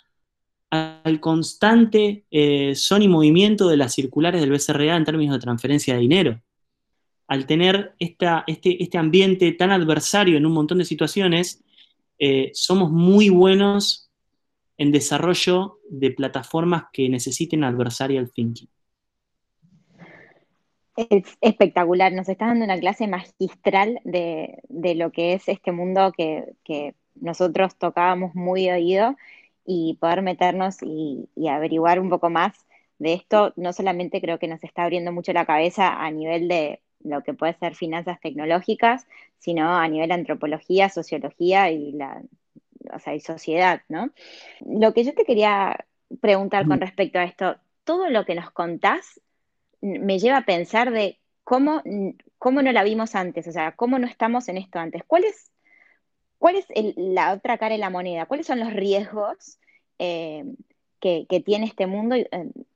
al constante eh, son y movimiento de las circulares del BCRA en términos de transferencia de dinero. Al tener este, este ambiente tan adversario en un montón de situaciones, eh, somos muy buenos en desarrollo de plataformas que necesiten adversarial thinking. Es espectacular, nos estás dando una clase magistral de, lo que es este mundo que, nosotros tocábamos muy oído y poder meternos y, averiguar un poco más de esto, no solamente creo que nos está abriendo mucho la cabeza a nivel de lo que puede ser finanzas tecnológicas, sino a nivel de antropología, sociología y la y sociedad, ¿no? Lo que yo te quería preguntar con respecto a esto, todo lo que nos contás me lleva a pensar de cómo, cómo no la vimos antes, o sea, cómo no estamos en esto antes. ¿Cuál es, es la otra cara de la moneda? ¿Cuáles son los riesgos eh, que, tiene este mundo eh,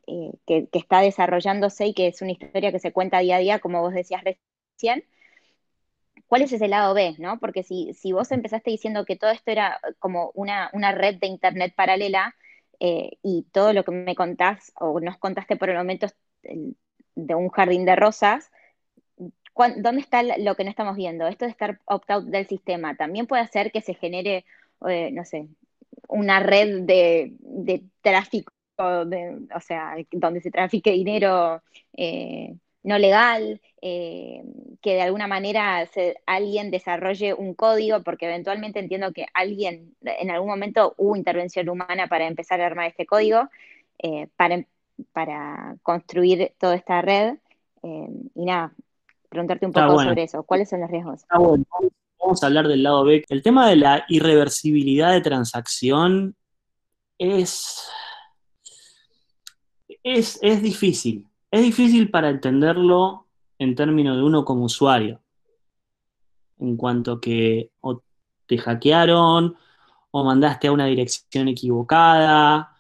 eh, que, está desarrollándose y que es una historia que se cuenta día a día, como vos decías recién? ¿Cuál es ese lado B? ¿no? Porque si, si vos empezaste diciendo que todo esto era como una, una red de Internet paralela, y todo lo que me contás o nos contaste por el momento de un jardín de rosas, ¿dónde está lo que no estamos viendo? Esto de estar opt-out del sistema, también puede hacer que se genere, eh, no sé, una red de, tráfico, o sea, donde se trafique dinero eh, no legal, eh, que de alguna manera alguien desarrolle un código, porque eventualmente entiendo que alguien, en algún momento hubo intervención humana para empezar a armar este código, para, para construir toda esta red. y nada, preguntarte un poco sobre eso. ¿Cuáles son los riesgos? Vamos a hablar del lado B. El tema de la irreversibilidad de transacción es, es, es difícil. Es difícil para entenderlo en términos de uno como usuario. En cuanto que o te hackearon, o mandaste a una dirección equivocada,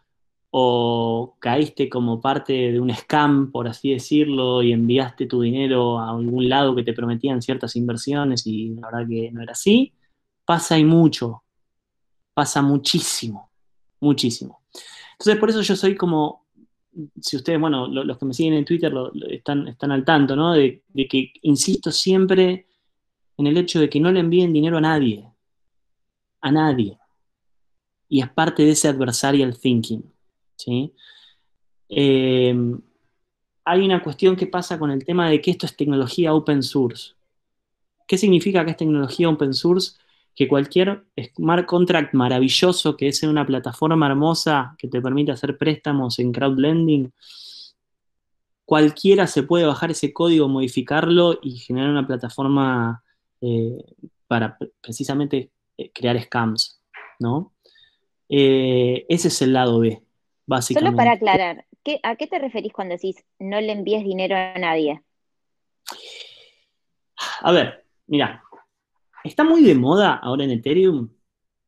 o caíste como parte de un scam, por así decirlo, y enviaste tu dinero a algún lado que te prometían ciertas inversiones y la verdad que no era así, pasa y mucho, pasa muchísimo, muchísimo. Entonces por eso yo soy como, si ustedes, bueno, los que me siguen en Twitter están, están al tanto, ¿no? De, de que insisto siempre en el hecho de que no le envíen dinero a nadie, a nadie. Y es parte de ese adversarial thinking. ¿Sí? Em, hay una cuestión que pasa con el tema de que esto es tecnología open source. ¿Qué significa que es tecnología open source? Que cualquier smart contract maravilloso que es en una plataforma hermosa que te permite hacer préstamos en crowdlending, cualquiera se puede bajar ese código, modificarlo y generar una plataforma eh, para precisamente eh, crear scams, ¿no? Eh, ese es el lado B. Solo para aclarar, ¿a qué te referís cuando decís no le envíes dinero a nadie? A ver, mira, está muy de moda ahora en Ethereum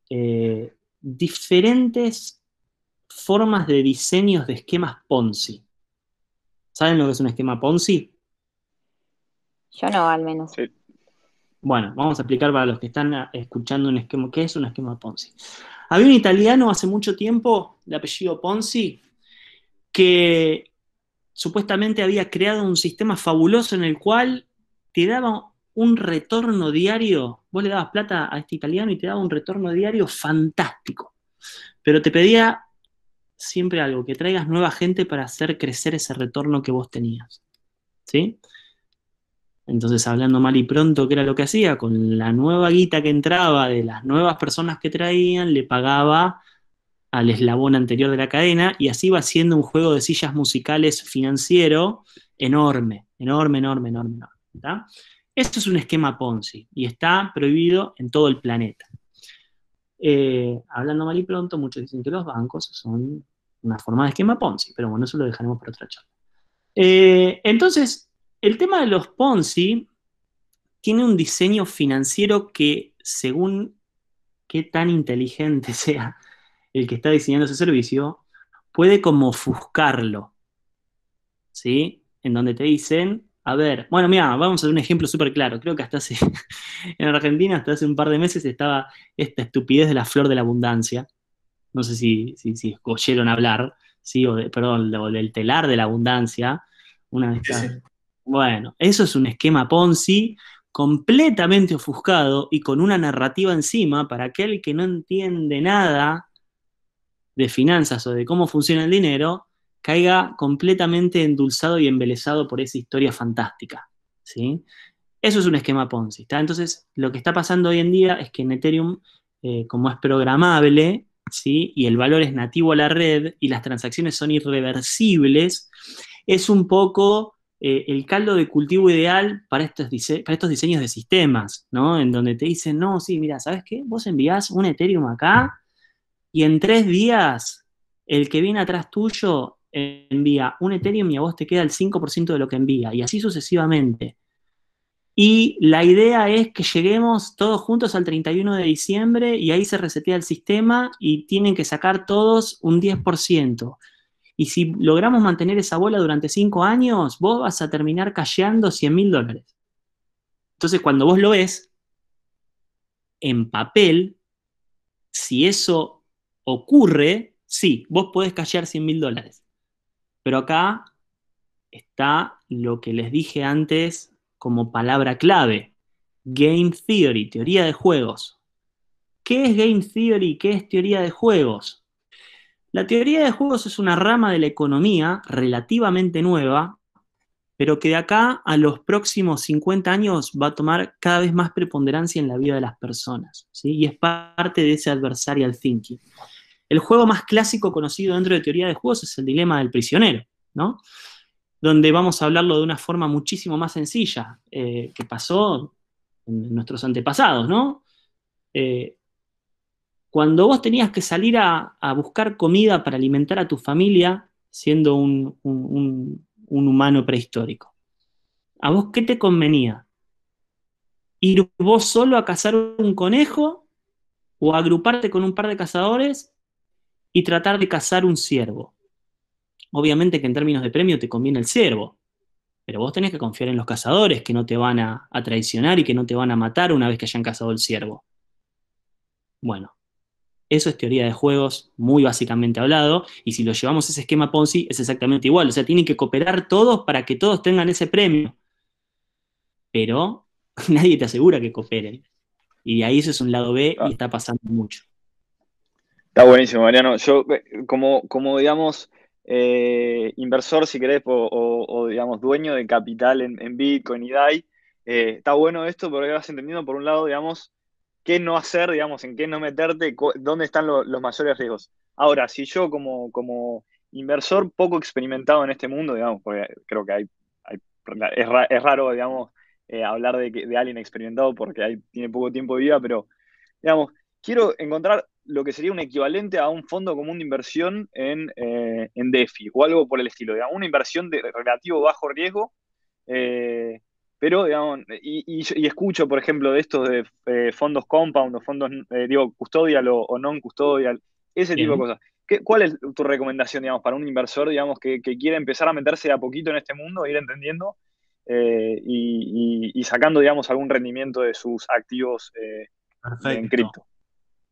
eh, diferentes formas de diseños de esquemas Ponzi. ¿Saben lo que es un esquema Ponzi? Yo no, al menos. Bueno, vamos a explicar para los que están escuchando un esquema, ¿qué es un esquema Ponzi? Había un italiano hace mucho tiempo, de apellido Ponzi, que supuestamente había creado un sistema fabuloso en el cual te daba un retorno diario, vos le dabas plata a este italiano y te daba un retorno diario fantástico, pero te pedía siempre algo, que traigas nueva gente para hacer crecer ese retorno que vos tenías. ¿Sí? Entonces, hablando mal y pronto, ¿qué era lo que hacía? Con la nueva guita que entraba de las nuevas personas que traían, le pagaba al eslabón anterior de la cadena y así va siendo un juego de sillas musicales financiero enorme, enorme, enorme, enorme. enorme Esto es un esquema Ponzi y está prohibido en todo el planeta. Eh, hablando mal y pronto, muchos dicen que los bancos son una forma de esquema Ponzi, pero bueno, eso lo dejaremos para otra charla. Eh, entonces, el tema de los Ponzi tiene un diseño financiero que, según qué tan inteligente sea el que está diseñando ese servicio, puede como ofuscarlo. ¿Sí? En donde te dicen, a ver, bueno, mira, vamos a hacer un ejemplo súper claro. Creo que hasta hace, en Argentina, hasta hace un par de meses, estaba esta estupidez de la flor de la abundancia. No sé si, si, oyeron hablar, ¿sí? O perdón, del telar de la abundancia. Una de estas, bueno, eso es un esquema Ponzi completamente ofuscado y con una narrativa encima para aquel que no entiende nada de finanzas o de cómo funciona el dinero, caiga completamente endulzado y embelesado por esa historia fantástica. ¿sí? Eso es un esquema Ponzi. Entonces, lo que está pasando hoy en día es que en Ethereum, eh, como es programable, ¿sí? y el valor es nativo a la red y las transacciones son irreversibles, es un poco eh, el caldo de cultivo ideal para estos, para estos diseños de sistemas, ¿no? En donde te dicen, no, sí, mira, ¿sabes qué? Vos envías un Ethereum acá y en tres días el que viene atrás tuyo envía un Ethereum y a vos te queda el 5% de lo que envía, y así sucesivamente. Y la idea es que lleguemos todos juntos al 31 de diciembre y ahí se resetea el sistema y tienen que sacar todos un 10%. Y si logramos mantener esa bola durante cinco años, vos vas a terminar callando 100 mil dólares. Entonces, cuando vos lo ves, en papel, si eso ocurre, Sí, vos podés callar 100 mil dólares. Pero acá está lo que les dije antes como palabra clave. Game Theory, teoría de juegos. ¿Qué es Game Theory? ¿Qué es teoría de juegos? La teoría de juegos es una rama de la economía relativamente nueva, pero que de acá a los próximos 50 años va a tomar cada vez más preponderancia en la vida de las personas, ¿sí? y es parte de ese adversarial thinking. El juego más clásico conocido dentro de teoría de juegos es el dilema del prisionero, ¿no? donde vamos a hablarlo de una forma muchísimo más sencilla, eh, que pasó en nuestros antepasados, ¿no? Eh, cuando vos tenías que salir a, buscar comida para alimentar a tu familia, siendo un, humano prehistórico, ¿a vos qué te convenía? ¿Ir vos solo a cazar un conejo o agruparte con un par de cazadores y tratar de cazar un ciervo? Obviamente que en términos de premio te conviene el ciervo, pero vos tenés que confiar en los cazadores que no te van a, a traicionar y que no te van a matar una vez que hayan cazado el ciervo. Bueno, eso es teoría de juegos, muy básicamente hablado, y si lo llevamos a ese esquema Ponzi es exactamente igual, o sea, tienen que cooperar todos para que todos tengan ese premio, pero nadie te asegura que cooperen. Y ahí eso es un lado B y ah. está pasando mucho. Está buenísimo, Mariano. Yo, eh, como, como digamos, eh, inversor, si querés, o, digamos, dueño de capital en, Bitcoin y DAI, eh, está bueno esto porque vas entendiendo, por un lado, digamos, qué no hacer, digamos, en qué no meterte, dónde están los mayores riesgos. Ahora, si yo como, como inversor poco experimentado en este mundo, digamos, porque creo que hay, es, raro, digamos, eh, hablar de, alguien experimentado porque hay, tiene poco tiempo de vida, pero, digamos, quiero encontrar lo que sería un equivalente a un fondo común de inversión en, eh, en DeFi o algo por el estilo, digamos, una inversión de relativo bajo riesgo, eh, pero, digamos, y, escucho, por ejemplo, de estos de eh, fondos compound o fondos, eh, digo, custodial o, non-custodial, ese tipo de cosas. ¿Qué, ¿Cuál es tu recomendación, digamos, para un inversor, digamos, que, que quiere empezar a meterse a poquito en este mundo, ir entendiendo eh, y, sacando, digamos, algún rendimiento de sus activos en cripto?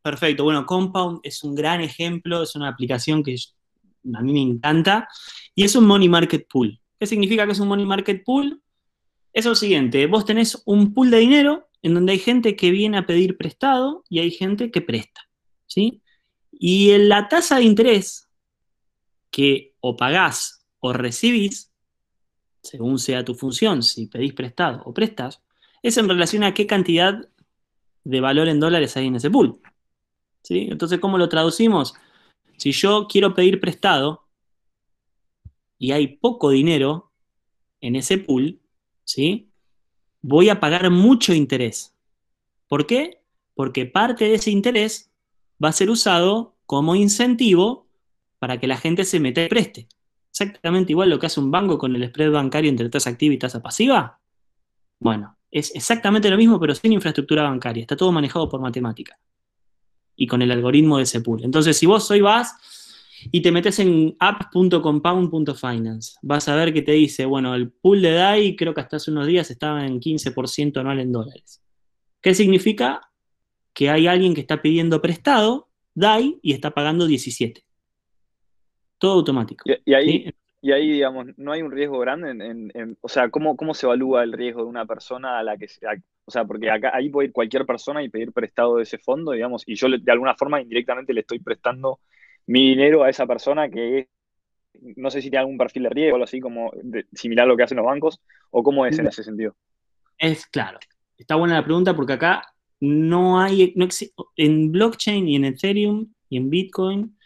Perfecto. Bueno, Compound es un gran ejemplo, es una aplicación que a mí me encanta y es un money market pool. ¿Qué significa que es un money market pool? Es lo siguiente, vos tenés un pool de dinero en donde hay gente que viene a pedir prestado y hay gente que presta, ¿sí? Y la tasa de interés que o pagás o recibís, según sea tu función, si pedís prestado o prestas, es en relación a qué cantidad de valor en dólares hay en ese pool. ¿sí? Entonces, ¿cómo lo traducimos? Si yo quiero pedir prestado y hay poco dinero en ese pool, ¿sí? Voy a pagar mucho interés. ¿Por qué? Porque parte de ese interés va a ser usado como incentivo para que la gente se meta y preste. Exactamente igual lo que hace un banco con el spread bancario entre tasa activa y tasa pasiva. Bueno, es exactamente lo mismo, pero sin infraestructura bancaria. Está todo manejado por matemática. Y con el algoritmo de ese. Entonces, si vos hoy vas y te metes en app.compound.finance. Vas a ver que te dice, bueno, el pool de DAI creo que hasta hace unos días estaba en 15% anual en dólares. ¿Qué significa? Que hay alguien que está pidiendo prestado DAI y está pagando 17. Todo automático. Y, ahí, y ahí, digamos, no hay un riesgo grande en, o sea, ¿cómo, ¿cómo se evalúa el riesgo de una persona a la que se, o sea, porque acá, ahí puede ir cualquier persona y pedir prestado de ese fondo, digamos, y yo de alguna forma indirectamente le estoy prestando mi dinero a esa persona que no sé si tiene algún perfil de riesgo o algo así como similar a lo que hacen los bancos, o cómo es en ese sentido. Es claro. Está buena la pregunta porque acá no hay, no en blockchain y en Ethereum y en Bitcoin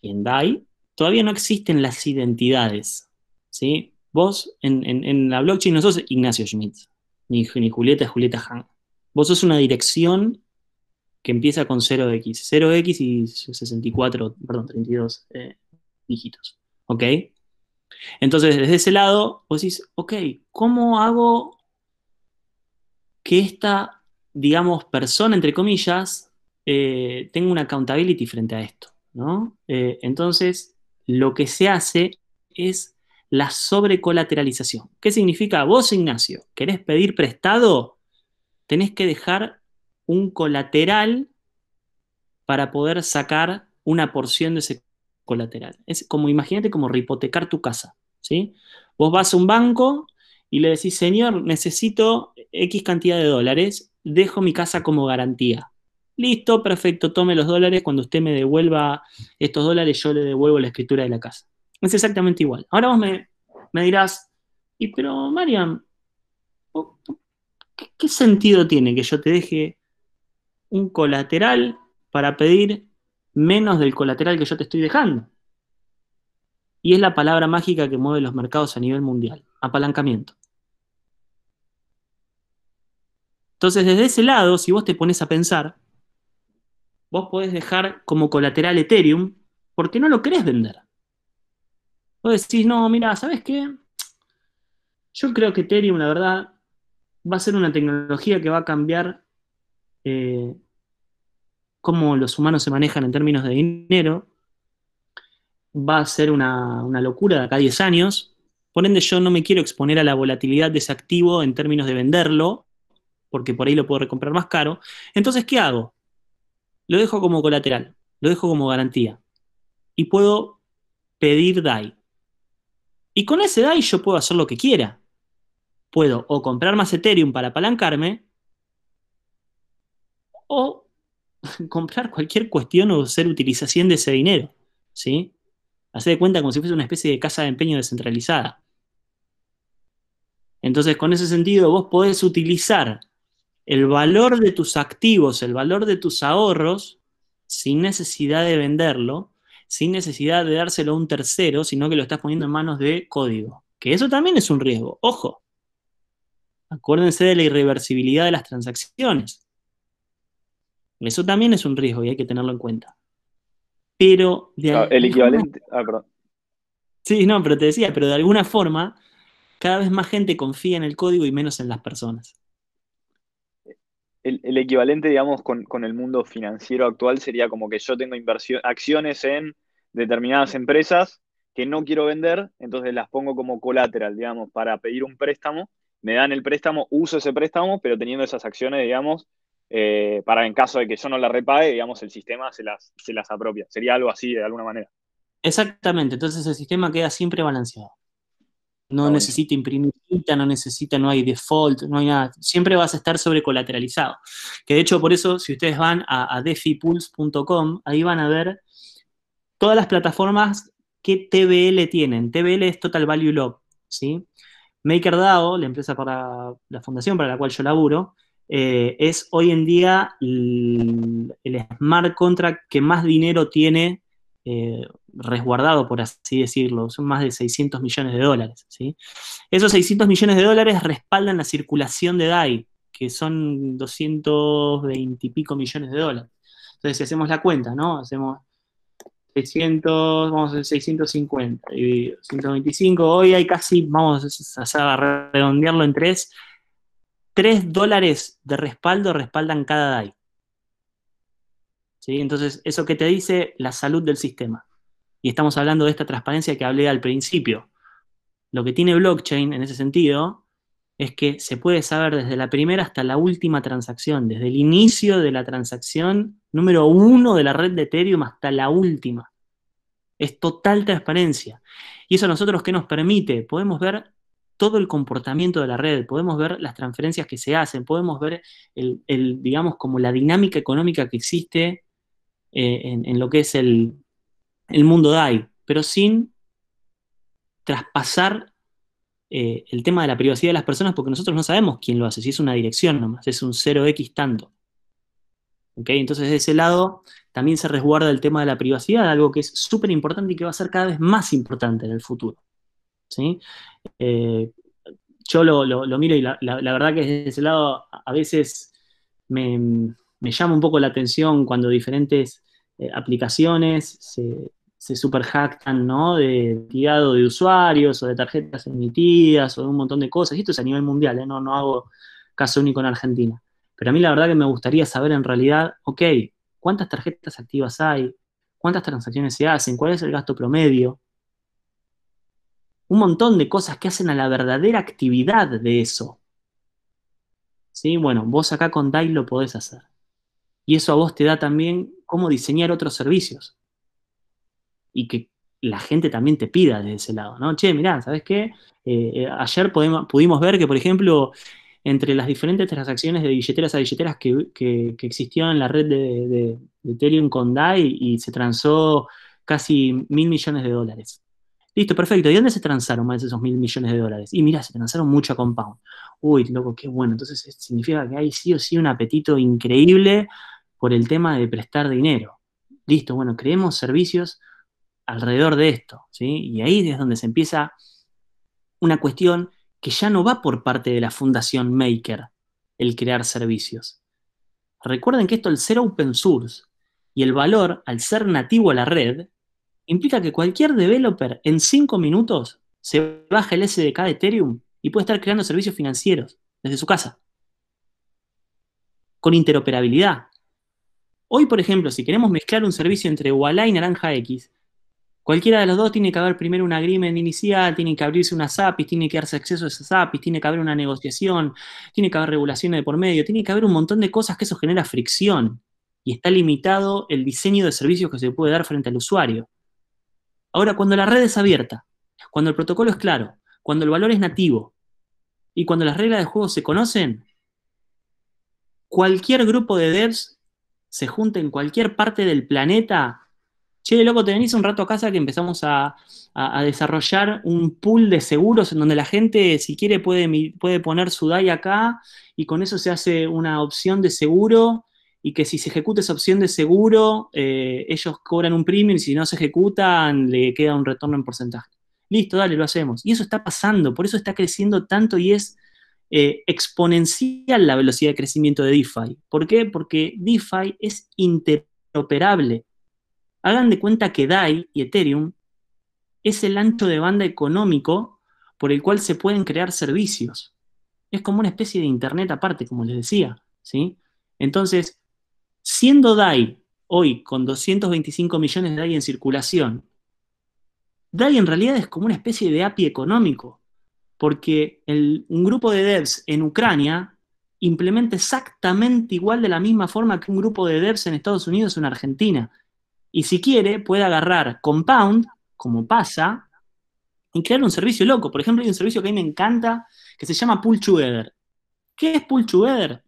y en DAI, todavía no existen las identidades. ¿sí? Vos en, la blockchain no sos Ignacio Schmidt, ni, ni Julieta Julieta Han. Vos sos una dirección que empieza con 0x. 0x y 64, perdón, 32 eh, dígitos. ¿Ok? Entonces, desde ese lado, vos decís, ok, ¿cómo hago que esta, digamos, persona, entre comillas, eh, tenga una accountability frente a esto? ¿no? Eh, entonces, lo que se hace es la sobrecolateralización. ¿Qué significa? Vos, Ignacio, querés pedir prestado, tenés que dejar un colateral para poder sacar una porción de ese colateral. Es como, imagínate como hipotecar tu casa, ¿sí? Vos vas a un banco y le decís, señor, necesito X cantidad de dólares, dejo mi casa como garantía. Listo, perfecto, tome los dólares, cuando usted me devuelva estos dólares, yo le devuelvo la escritura de la casa. Es exactamente igual. Ahora vos me, me dirás, y pero Mariam, ¿qué, sentido tiene que yo te deje un colateral para pedir menos del colateral que yo te estoy dejando? Y es la palabra mágica que mueve los mercados a nivel mundial, apalancamiento. Entonces, desde ese lado, si vos te pones a pensar, vos podés dejar como colateral Ethereum porque no lo querés vender. Vos decís, no, mira, ¿sabes qué? Yo creo que Ethereum, la verdad, va a ser una tecnología que va a cambiar eh, cómo los humanos se manejan en términos de dinero. Va a ser una, locura de acá a 10 años. Por ende, yo no me quiero exponer a la volatilidad de ese activo en términos de venderlo, porque por ahí lo puedo recomprar más caro. Entonces, ¿qué hago? Lo dejo como colateral, lo dejo como garantía. Y puedo pedir DAI. Y con ese DAI yo puedo hacer lo que quiera puedo o comprar más Ethereum para apalancarme, o comprar cualquier cuestión o hacer utilización de ese dinero, ¿sí? Hacer de cuenta como si fuese una especie de casa de empeño descentralizada. Entonces, con ese sentido, vos podés utilizar el valor de tus activos, el valor de tus ahorros, sin necesidad de venderlo, sin necesidad de dárselo a un tercero, sino que lo estás poniendo en manos de código. Que eso también es un riesgo. Ojo, Acuérdense de la irreversibilidad de las transacciones. Eso también es un riesgo y hay que tenerlo en cuenta. Pero de el equivalente. ah, perdón. Sí, no, pero te decía, pero de alguna forma, cada vez más gente confía en el código y menos en las personas. El, equivalente, digamos, con, con, el mundo financiero actual sería como que yo tengo inversión, acciones en determinadas empresas que no quiero vender, entonces las pongo como colateral, digamos, para pedir un préstamo me dan el préstamo, uso ese préstamo, pero teniendo esas acciones, digamos, eh, para en caso de que yo no la repague, digamos, el sistema se las, se las apropia. Sería algo así de alguna manera. Exactamente, entonces el sistema queda siempre balanceado. No necesita imprimir no necesita, no hay default, no hay nada. Siempre vas a estar sobrecolateralizado. Que de hecho, por eso, si ustedes van a, a defipulse.com, ahí van a ver todas las plataformas que TBL tienen. TBL es Total Value Lock, ¿sí? MakerDAO, la empresa para la fundación para la cual yo laburo, eh, es hoy en día el, smart contract que más dinero tiene eh, resguardado, por así decirlo. Son más de 600 millones de dólares. ¿sí? Esos 600 millones de dólares respaldan la circulación de DAI, que son 220 y pico millones de dólares. Entonces, si hacemos la cuenta, ¿no? Hacemos 600, vamos a hacer 650 dividido 125. Hoy hay casi, vamos a redondearlo en 3, 3 dólares de respaldo respaldan cada DAI. ¿Sí? Entonces, eso que te dice la salud del sistema. Y estamos hablando de esta transparencia que hablé al principio. Lo que tiene blockchain en ese sentido es que se puede saber desde la primera hasta la última transacción, desde el inicio de la transacción número uno de la red de Ethereum hasta la última. Es total transparencia. Y eso nosotros qué nos permite? Podemos ver todo el comportamiento de la red, podemos ver las transferencias que se hacen, podemos ver el, digamos, como la dinámica económica que existe eh, en, lo que es el, el mundo DAI, pero sin traspasar eh, el tema de la privacidad de las personas porque nosotros no sabemos quién lo hace, si es una dirección nomás, es un 0x tanto. Entonces, de ese lado, también se resguarda el tema de la privacidad, algo que es súper importante y que va a ser cada vez más importante en el futuro. Eh, yo lo, miro y la, verdad que desde ese lado a veces me, llama un poco la atención cuando diferentes eh, aplicaciones se, se ¿no? De tirado de usuarios o de tarjetas emitidas o de un montón de cosas. Y esto es a nivel mundial, ¿eh? no, no hago caso único en Argentina. Pero a mí la verdad que me gustaría saber en realidad, ok, ¿cuántas tarjetas activas hay? ¿Cuántas transacciones se hacen? ¿Cuál es el gasto promedio? Un montón de cosas que hacen a la verdadera actividad de eso. ¿Sí? Bueno, vos acá con DAI lo podés hacer. Y eso a vos te da también cómo diseñar otros servicios. y que la gente también te pida desde ese lado, ¿no? Che, mirá, ¿sabes qué? Eh, eh, ayer pudimos ver que, por ejemplo, entre las diferentes transacciones de billeteras a billeteras que, existían en la red de, Ethereum con DAI y se transó casi mil millones de dólares. Listo, perfecto. ¿Y dónde se transaron más de esos mil millones de dólares? Y mira, se transaron mucho a Compound. Uy, loco, qué bueno. Entonces significa que hay sí o sí un apetito increíble por el tema de prestar dinero. Listo, bueno, creemos servicios alrededor de esto, ¿sí? Y ahí es donde se empieza una cuestión que ya no va por parte de la fundación Maker, el crear servicios. Recuerden que esto, el ser open source y el valor al ser nativo a la red, implica que cualquier developer en cinco minutos se baja el SDK de Ethereum y puede estar creando servicios financieros desde su casa. Con interoperabilidad. Hoy, por ejemplo, si queremos mezclar un servicio entre Walla y Naranja X, Cualquiera de los dos tiene que haber primero un agreement inicial, tiene que abrirse una APIs, tiene que darse acceso a esas APIs, tiene que haber una negociación, tiene que haber regulaciones de por medio, tiene que haber un montón de cosas que eso genera fricción y está limitado el diseño de servicios que se puede dar frente al usuario. Ahora, cuando la red es abierta, cuando el protocolo es claro, cuando el valor es nativo y cuando las reglas de juego se conocen, cualquier grupo de devs se junta en cualquier parte del planeta. Che, loco, te venís un rato a casa que empezamos a, desarrollar un pool de seguros en donde la gente, si quiere, puede, puede poner su DAI acá y con eso se hace una opción de seguro y que si se ejecuta esa opción de seguro, eh, ellos cobran un premium y si no se ejecutan, le queda un retorno en porcentaje. Listo, dale, lo hacemos. Y eso está pasando, por eso está creciendo tanto y es eh, exponencial la velocidad de crecimiento de DeFi. ¿Por qué? Porque DeFi es interoperable. Hagan de cuenta que DAI y Ethereum es el ancho de banda económico por el cual se pueden crear servicios. Es como una especie de Internet aparte, como les decía. ¿sí? Entonces, siendo DAI hoy con 225 millones de DAI en circulación, DAI en realidad es como una especie de API económico, porque un grupo de devs en Ucrania implementa exactamente igual de la misma forma que un grupo de devs en Estados Unidos o en Argentina. Y si quiere, puede agarrar Compound, como pasa, y crear un servicio loco. Por ejemplo, hay un servicio que a mí me encanta que se llama Pull Together. ¿Qué es Pull Together?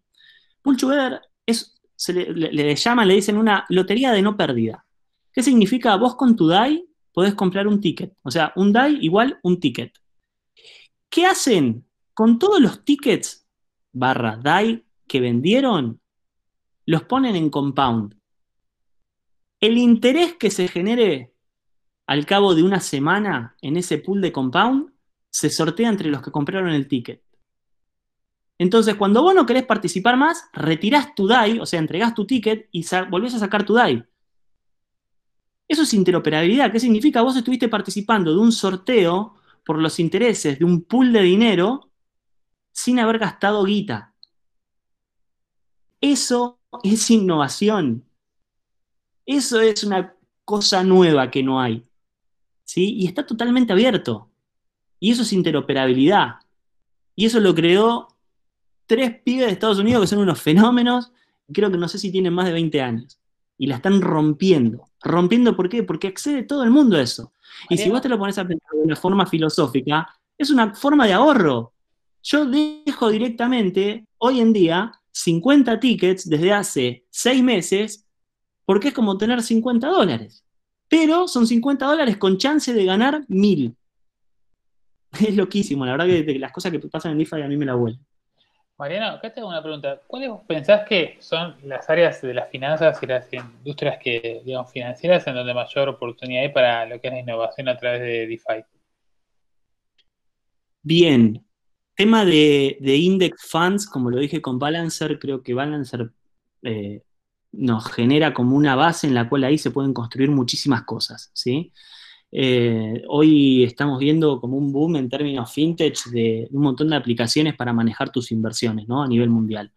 Pull Together es, se le, le, llaman, le dicen una lotería de no pérdida. ¿Qué significa? Vos con tu DAI podés comprar un ticket. O sea, un DAI igual un ticket. ¿Qué hacen? Con todos los tickets barra DAI que vendieron, los ponen en compound el interés que se genere al cabo de una semana en ese pool de compound se sortea entre los que compraron el ticket. Entonces, cuando vos no querés participar más, retirás tu DAI, o sea, entregás tu ticket y volvés a sacar tu DAI. Eso es interoperabilidad. ¿Qué significa? Vos estuviste participando de un sorteo por los intereses de un pool de dinero sin haber gastado guita. Eso es innovación. Eso es una cosa nueva que no hay. ¿sí? Y está totalmente abierto. Y eso es interoperabilidad. Y eso lo creó tres pibes de Estados Unidos que son unos fenómenos. Creo que no sé si tienen más de 20 años. Y la están rompiendo. ¿Rompiendo por qué? Porque accede todo el mundo a eso. Y si vos te lo pones a pensar de una forma filosófica, es una forma de ahorro. Yo dejo directamente, hoy en día, 50 tickets desde hace 6 meses porque es como tener 50 dólares. Pero son 50 dólares con chance de ganar 1000. Es loquísimo, la verdad que las cosas que pasan en DeFi a mí me la vuelven. Mariano, acá tengo una pregunta. ¿Cuáles pensás que son las áreas de las finanzas y las industrias que, digamos, financieras en donde mayor oportunidad hay para lo que es la innovación a través de DeFi? Bien. Tema de, index funds, como lo dije con Balancer, creo que Balancer eh, nos genera como una base en la cual ahí se pueden construir muchísimas cosas, ¿sí? Eh, hoy estamos viendo como un boom en términos fintech de un montón de aplicaciones para manejar tus inversiones, ¿no? A nivel mundial.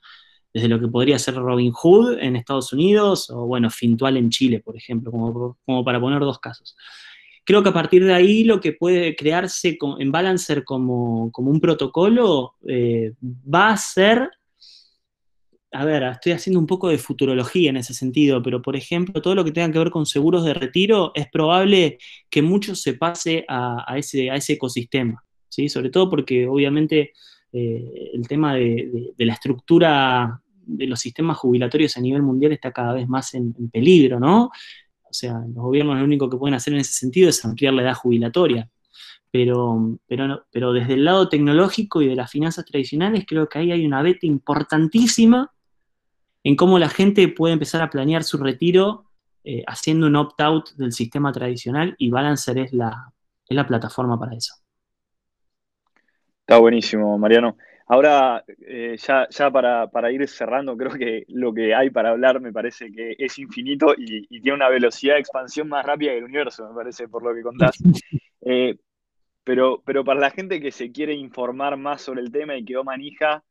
Desde lo que podría ser Robinhood en Estados Unidos o, bueno, Fintual en Chile, por ejemplo, como, para poner dos casos. Creo que a partir de ahí lo que puede crearse en Balancer como, como un protocolo eh, va a ser a ver, estoy haciendo un poco de futurología en ese sentido, pero por ejemplo, todo lo que tenga que ver con seguros de retiro, es probable que mucho se pase a, ese, a ese ecosistema, ¿sí? Sobre todo porque obviamente eh, el tema de, la estructura de los sistemas jubilatorios a nivel mundial está cada vez más en, peligro, ¿no? O sea, los gobiernos lo único que pueden hacer en ese sentido es ampliar la edad jubilatoria. Pero, pero, pero desde el lado tecnológico y de las finanzas tradicionales, creo que ahí hay una beta importantísima en cómo la gente puede empezar a planear su retiro eh, haciendo un opt-out del sistema tradicional y Balancer es la, es la plataforma para eso. Está buenísimo, Mariano. Ahora, eh, ya, ya para, ir cerrando, creo que lo que hay para hablar me parece que es infinito y, tiene una velocidad de expansión más rápida que el universo, me parece, por lo que contás. Eh, pero, pero para la gente que se quiere informar más sobre el tema y quedó manija,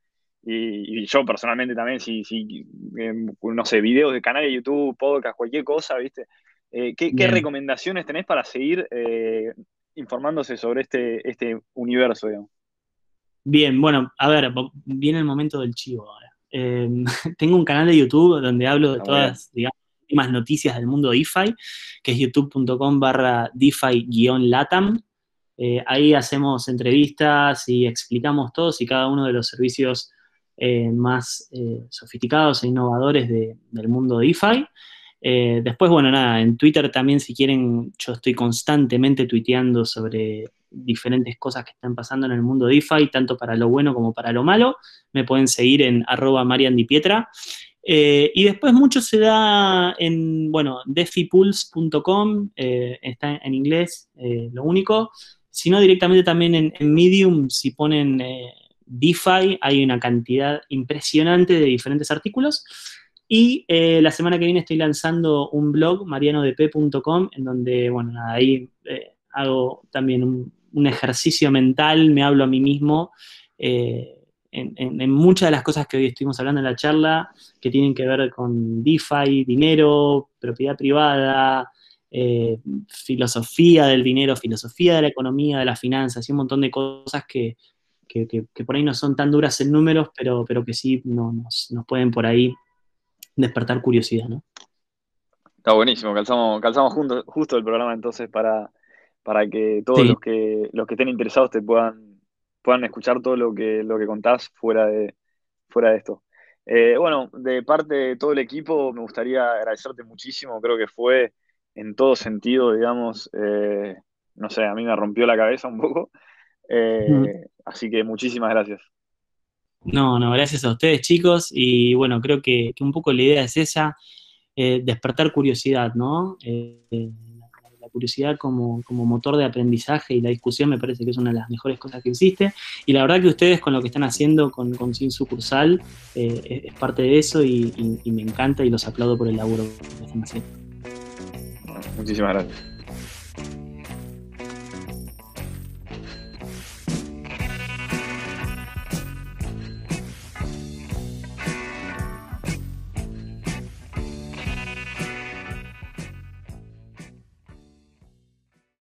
y, yo personalmente también, si, si em, no sé, videos de canal de YouTube, podcast, cualquier cosa, ¿viste? Eh, ¿qué, recomendaciones tenés para seguir eh, informándose sobre este, este universo, digamos? Bien, bueno, a ver, viene el momento del chivo ahora. Em, tengo un canal de YouTube donde hablo de todas, digamos, últimas noticias del mundo DeFi, que es youtube.com barra DeFi-latam. Eh, ahí hacemos entrevistas y explicamos todos y cada uno de los servicios eh, más eh, sofisticados e innovadores del mundo de DeFi. Eh, después, bueno, nada, en Twitter también si quieren, yo estoy constantemente tuiteando sobre diferentes cosas que están pasando en el mundo DeFi, tanto para lo bueno como para lo malo. Me pueden seguir en arroba mariandipietra. y después mucho se da en, bueno, defipulse.com, está en inglés, lo único. Si no, directamente también en, en Medium, si ponen DeFi, hay una cantidad impresionante de diferentes artículos. Y eh, la semana que viene estoy lanzando un blog, marianodp.com, en donde, bueno, ahí eh, hago también un, ejercicio mental, me hablo a mí mismo eh, en, muchas de las cosas que hoy estuvimos hablando en la charla, que tienen que ver con DeFi, dinero, propiedad privada, filosofía del dinero, filosofía de la economía, de las finanzas y un montón de cosas que, que, por ahí no son tan duras en números, pero, pero que sí nos, pueden por ahí despertar curiosidad, ¿no? Está buenísimo, calzamos, calzamos justo el programa entonces para, para que todos los que los que estén interesados te puedan, puedan escuchar todo lo que, lo que contás fuera de, fuera de esto. Eh, bueno, de parte de todo el equipo me gustaría agradecerte muchísimo, creo que fue en todo sentido, digamos, eh, no sé, a mí me rompió la cabeza un poco. Eh, así que muchísimas gracias. No, no, gracias a ustedes chicos y bueno, creo que, un poco la idea es esa, eh, despertar curiosidad, ¿no? Eh, la curiosidad como, motor de aprendizaje y la discusión me parece que es una de las mejores cosas que existe y la verdad que ustedes con lo que están haciendo con, con Sin Sucursal es parte de eso y, y me encanta y los aplaudo por el laburo que están haciendo. Muchísimas gracias.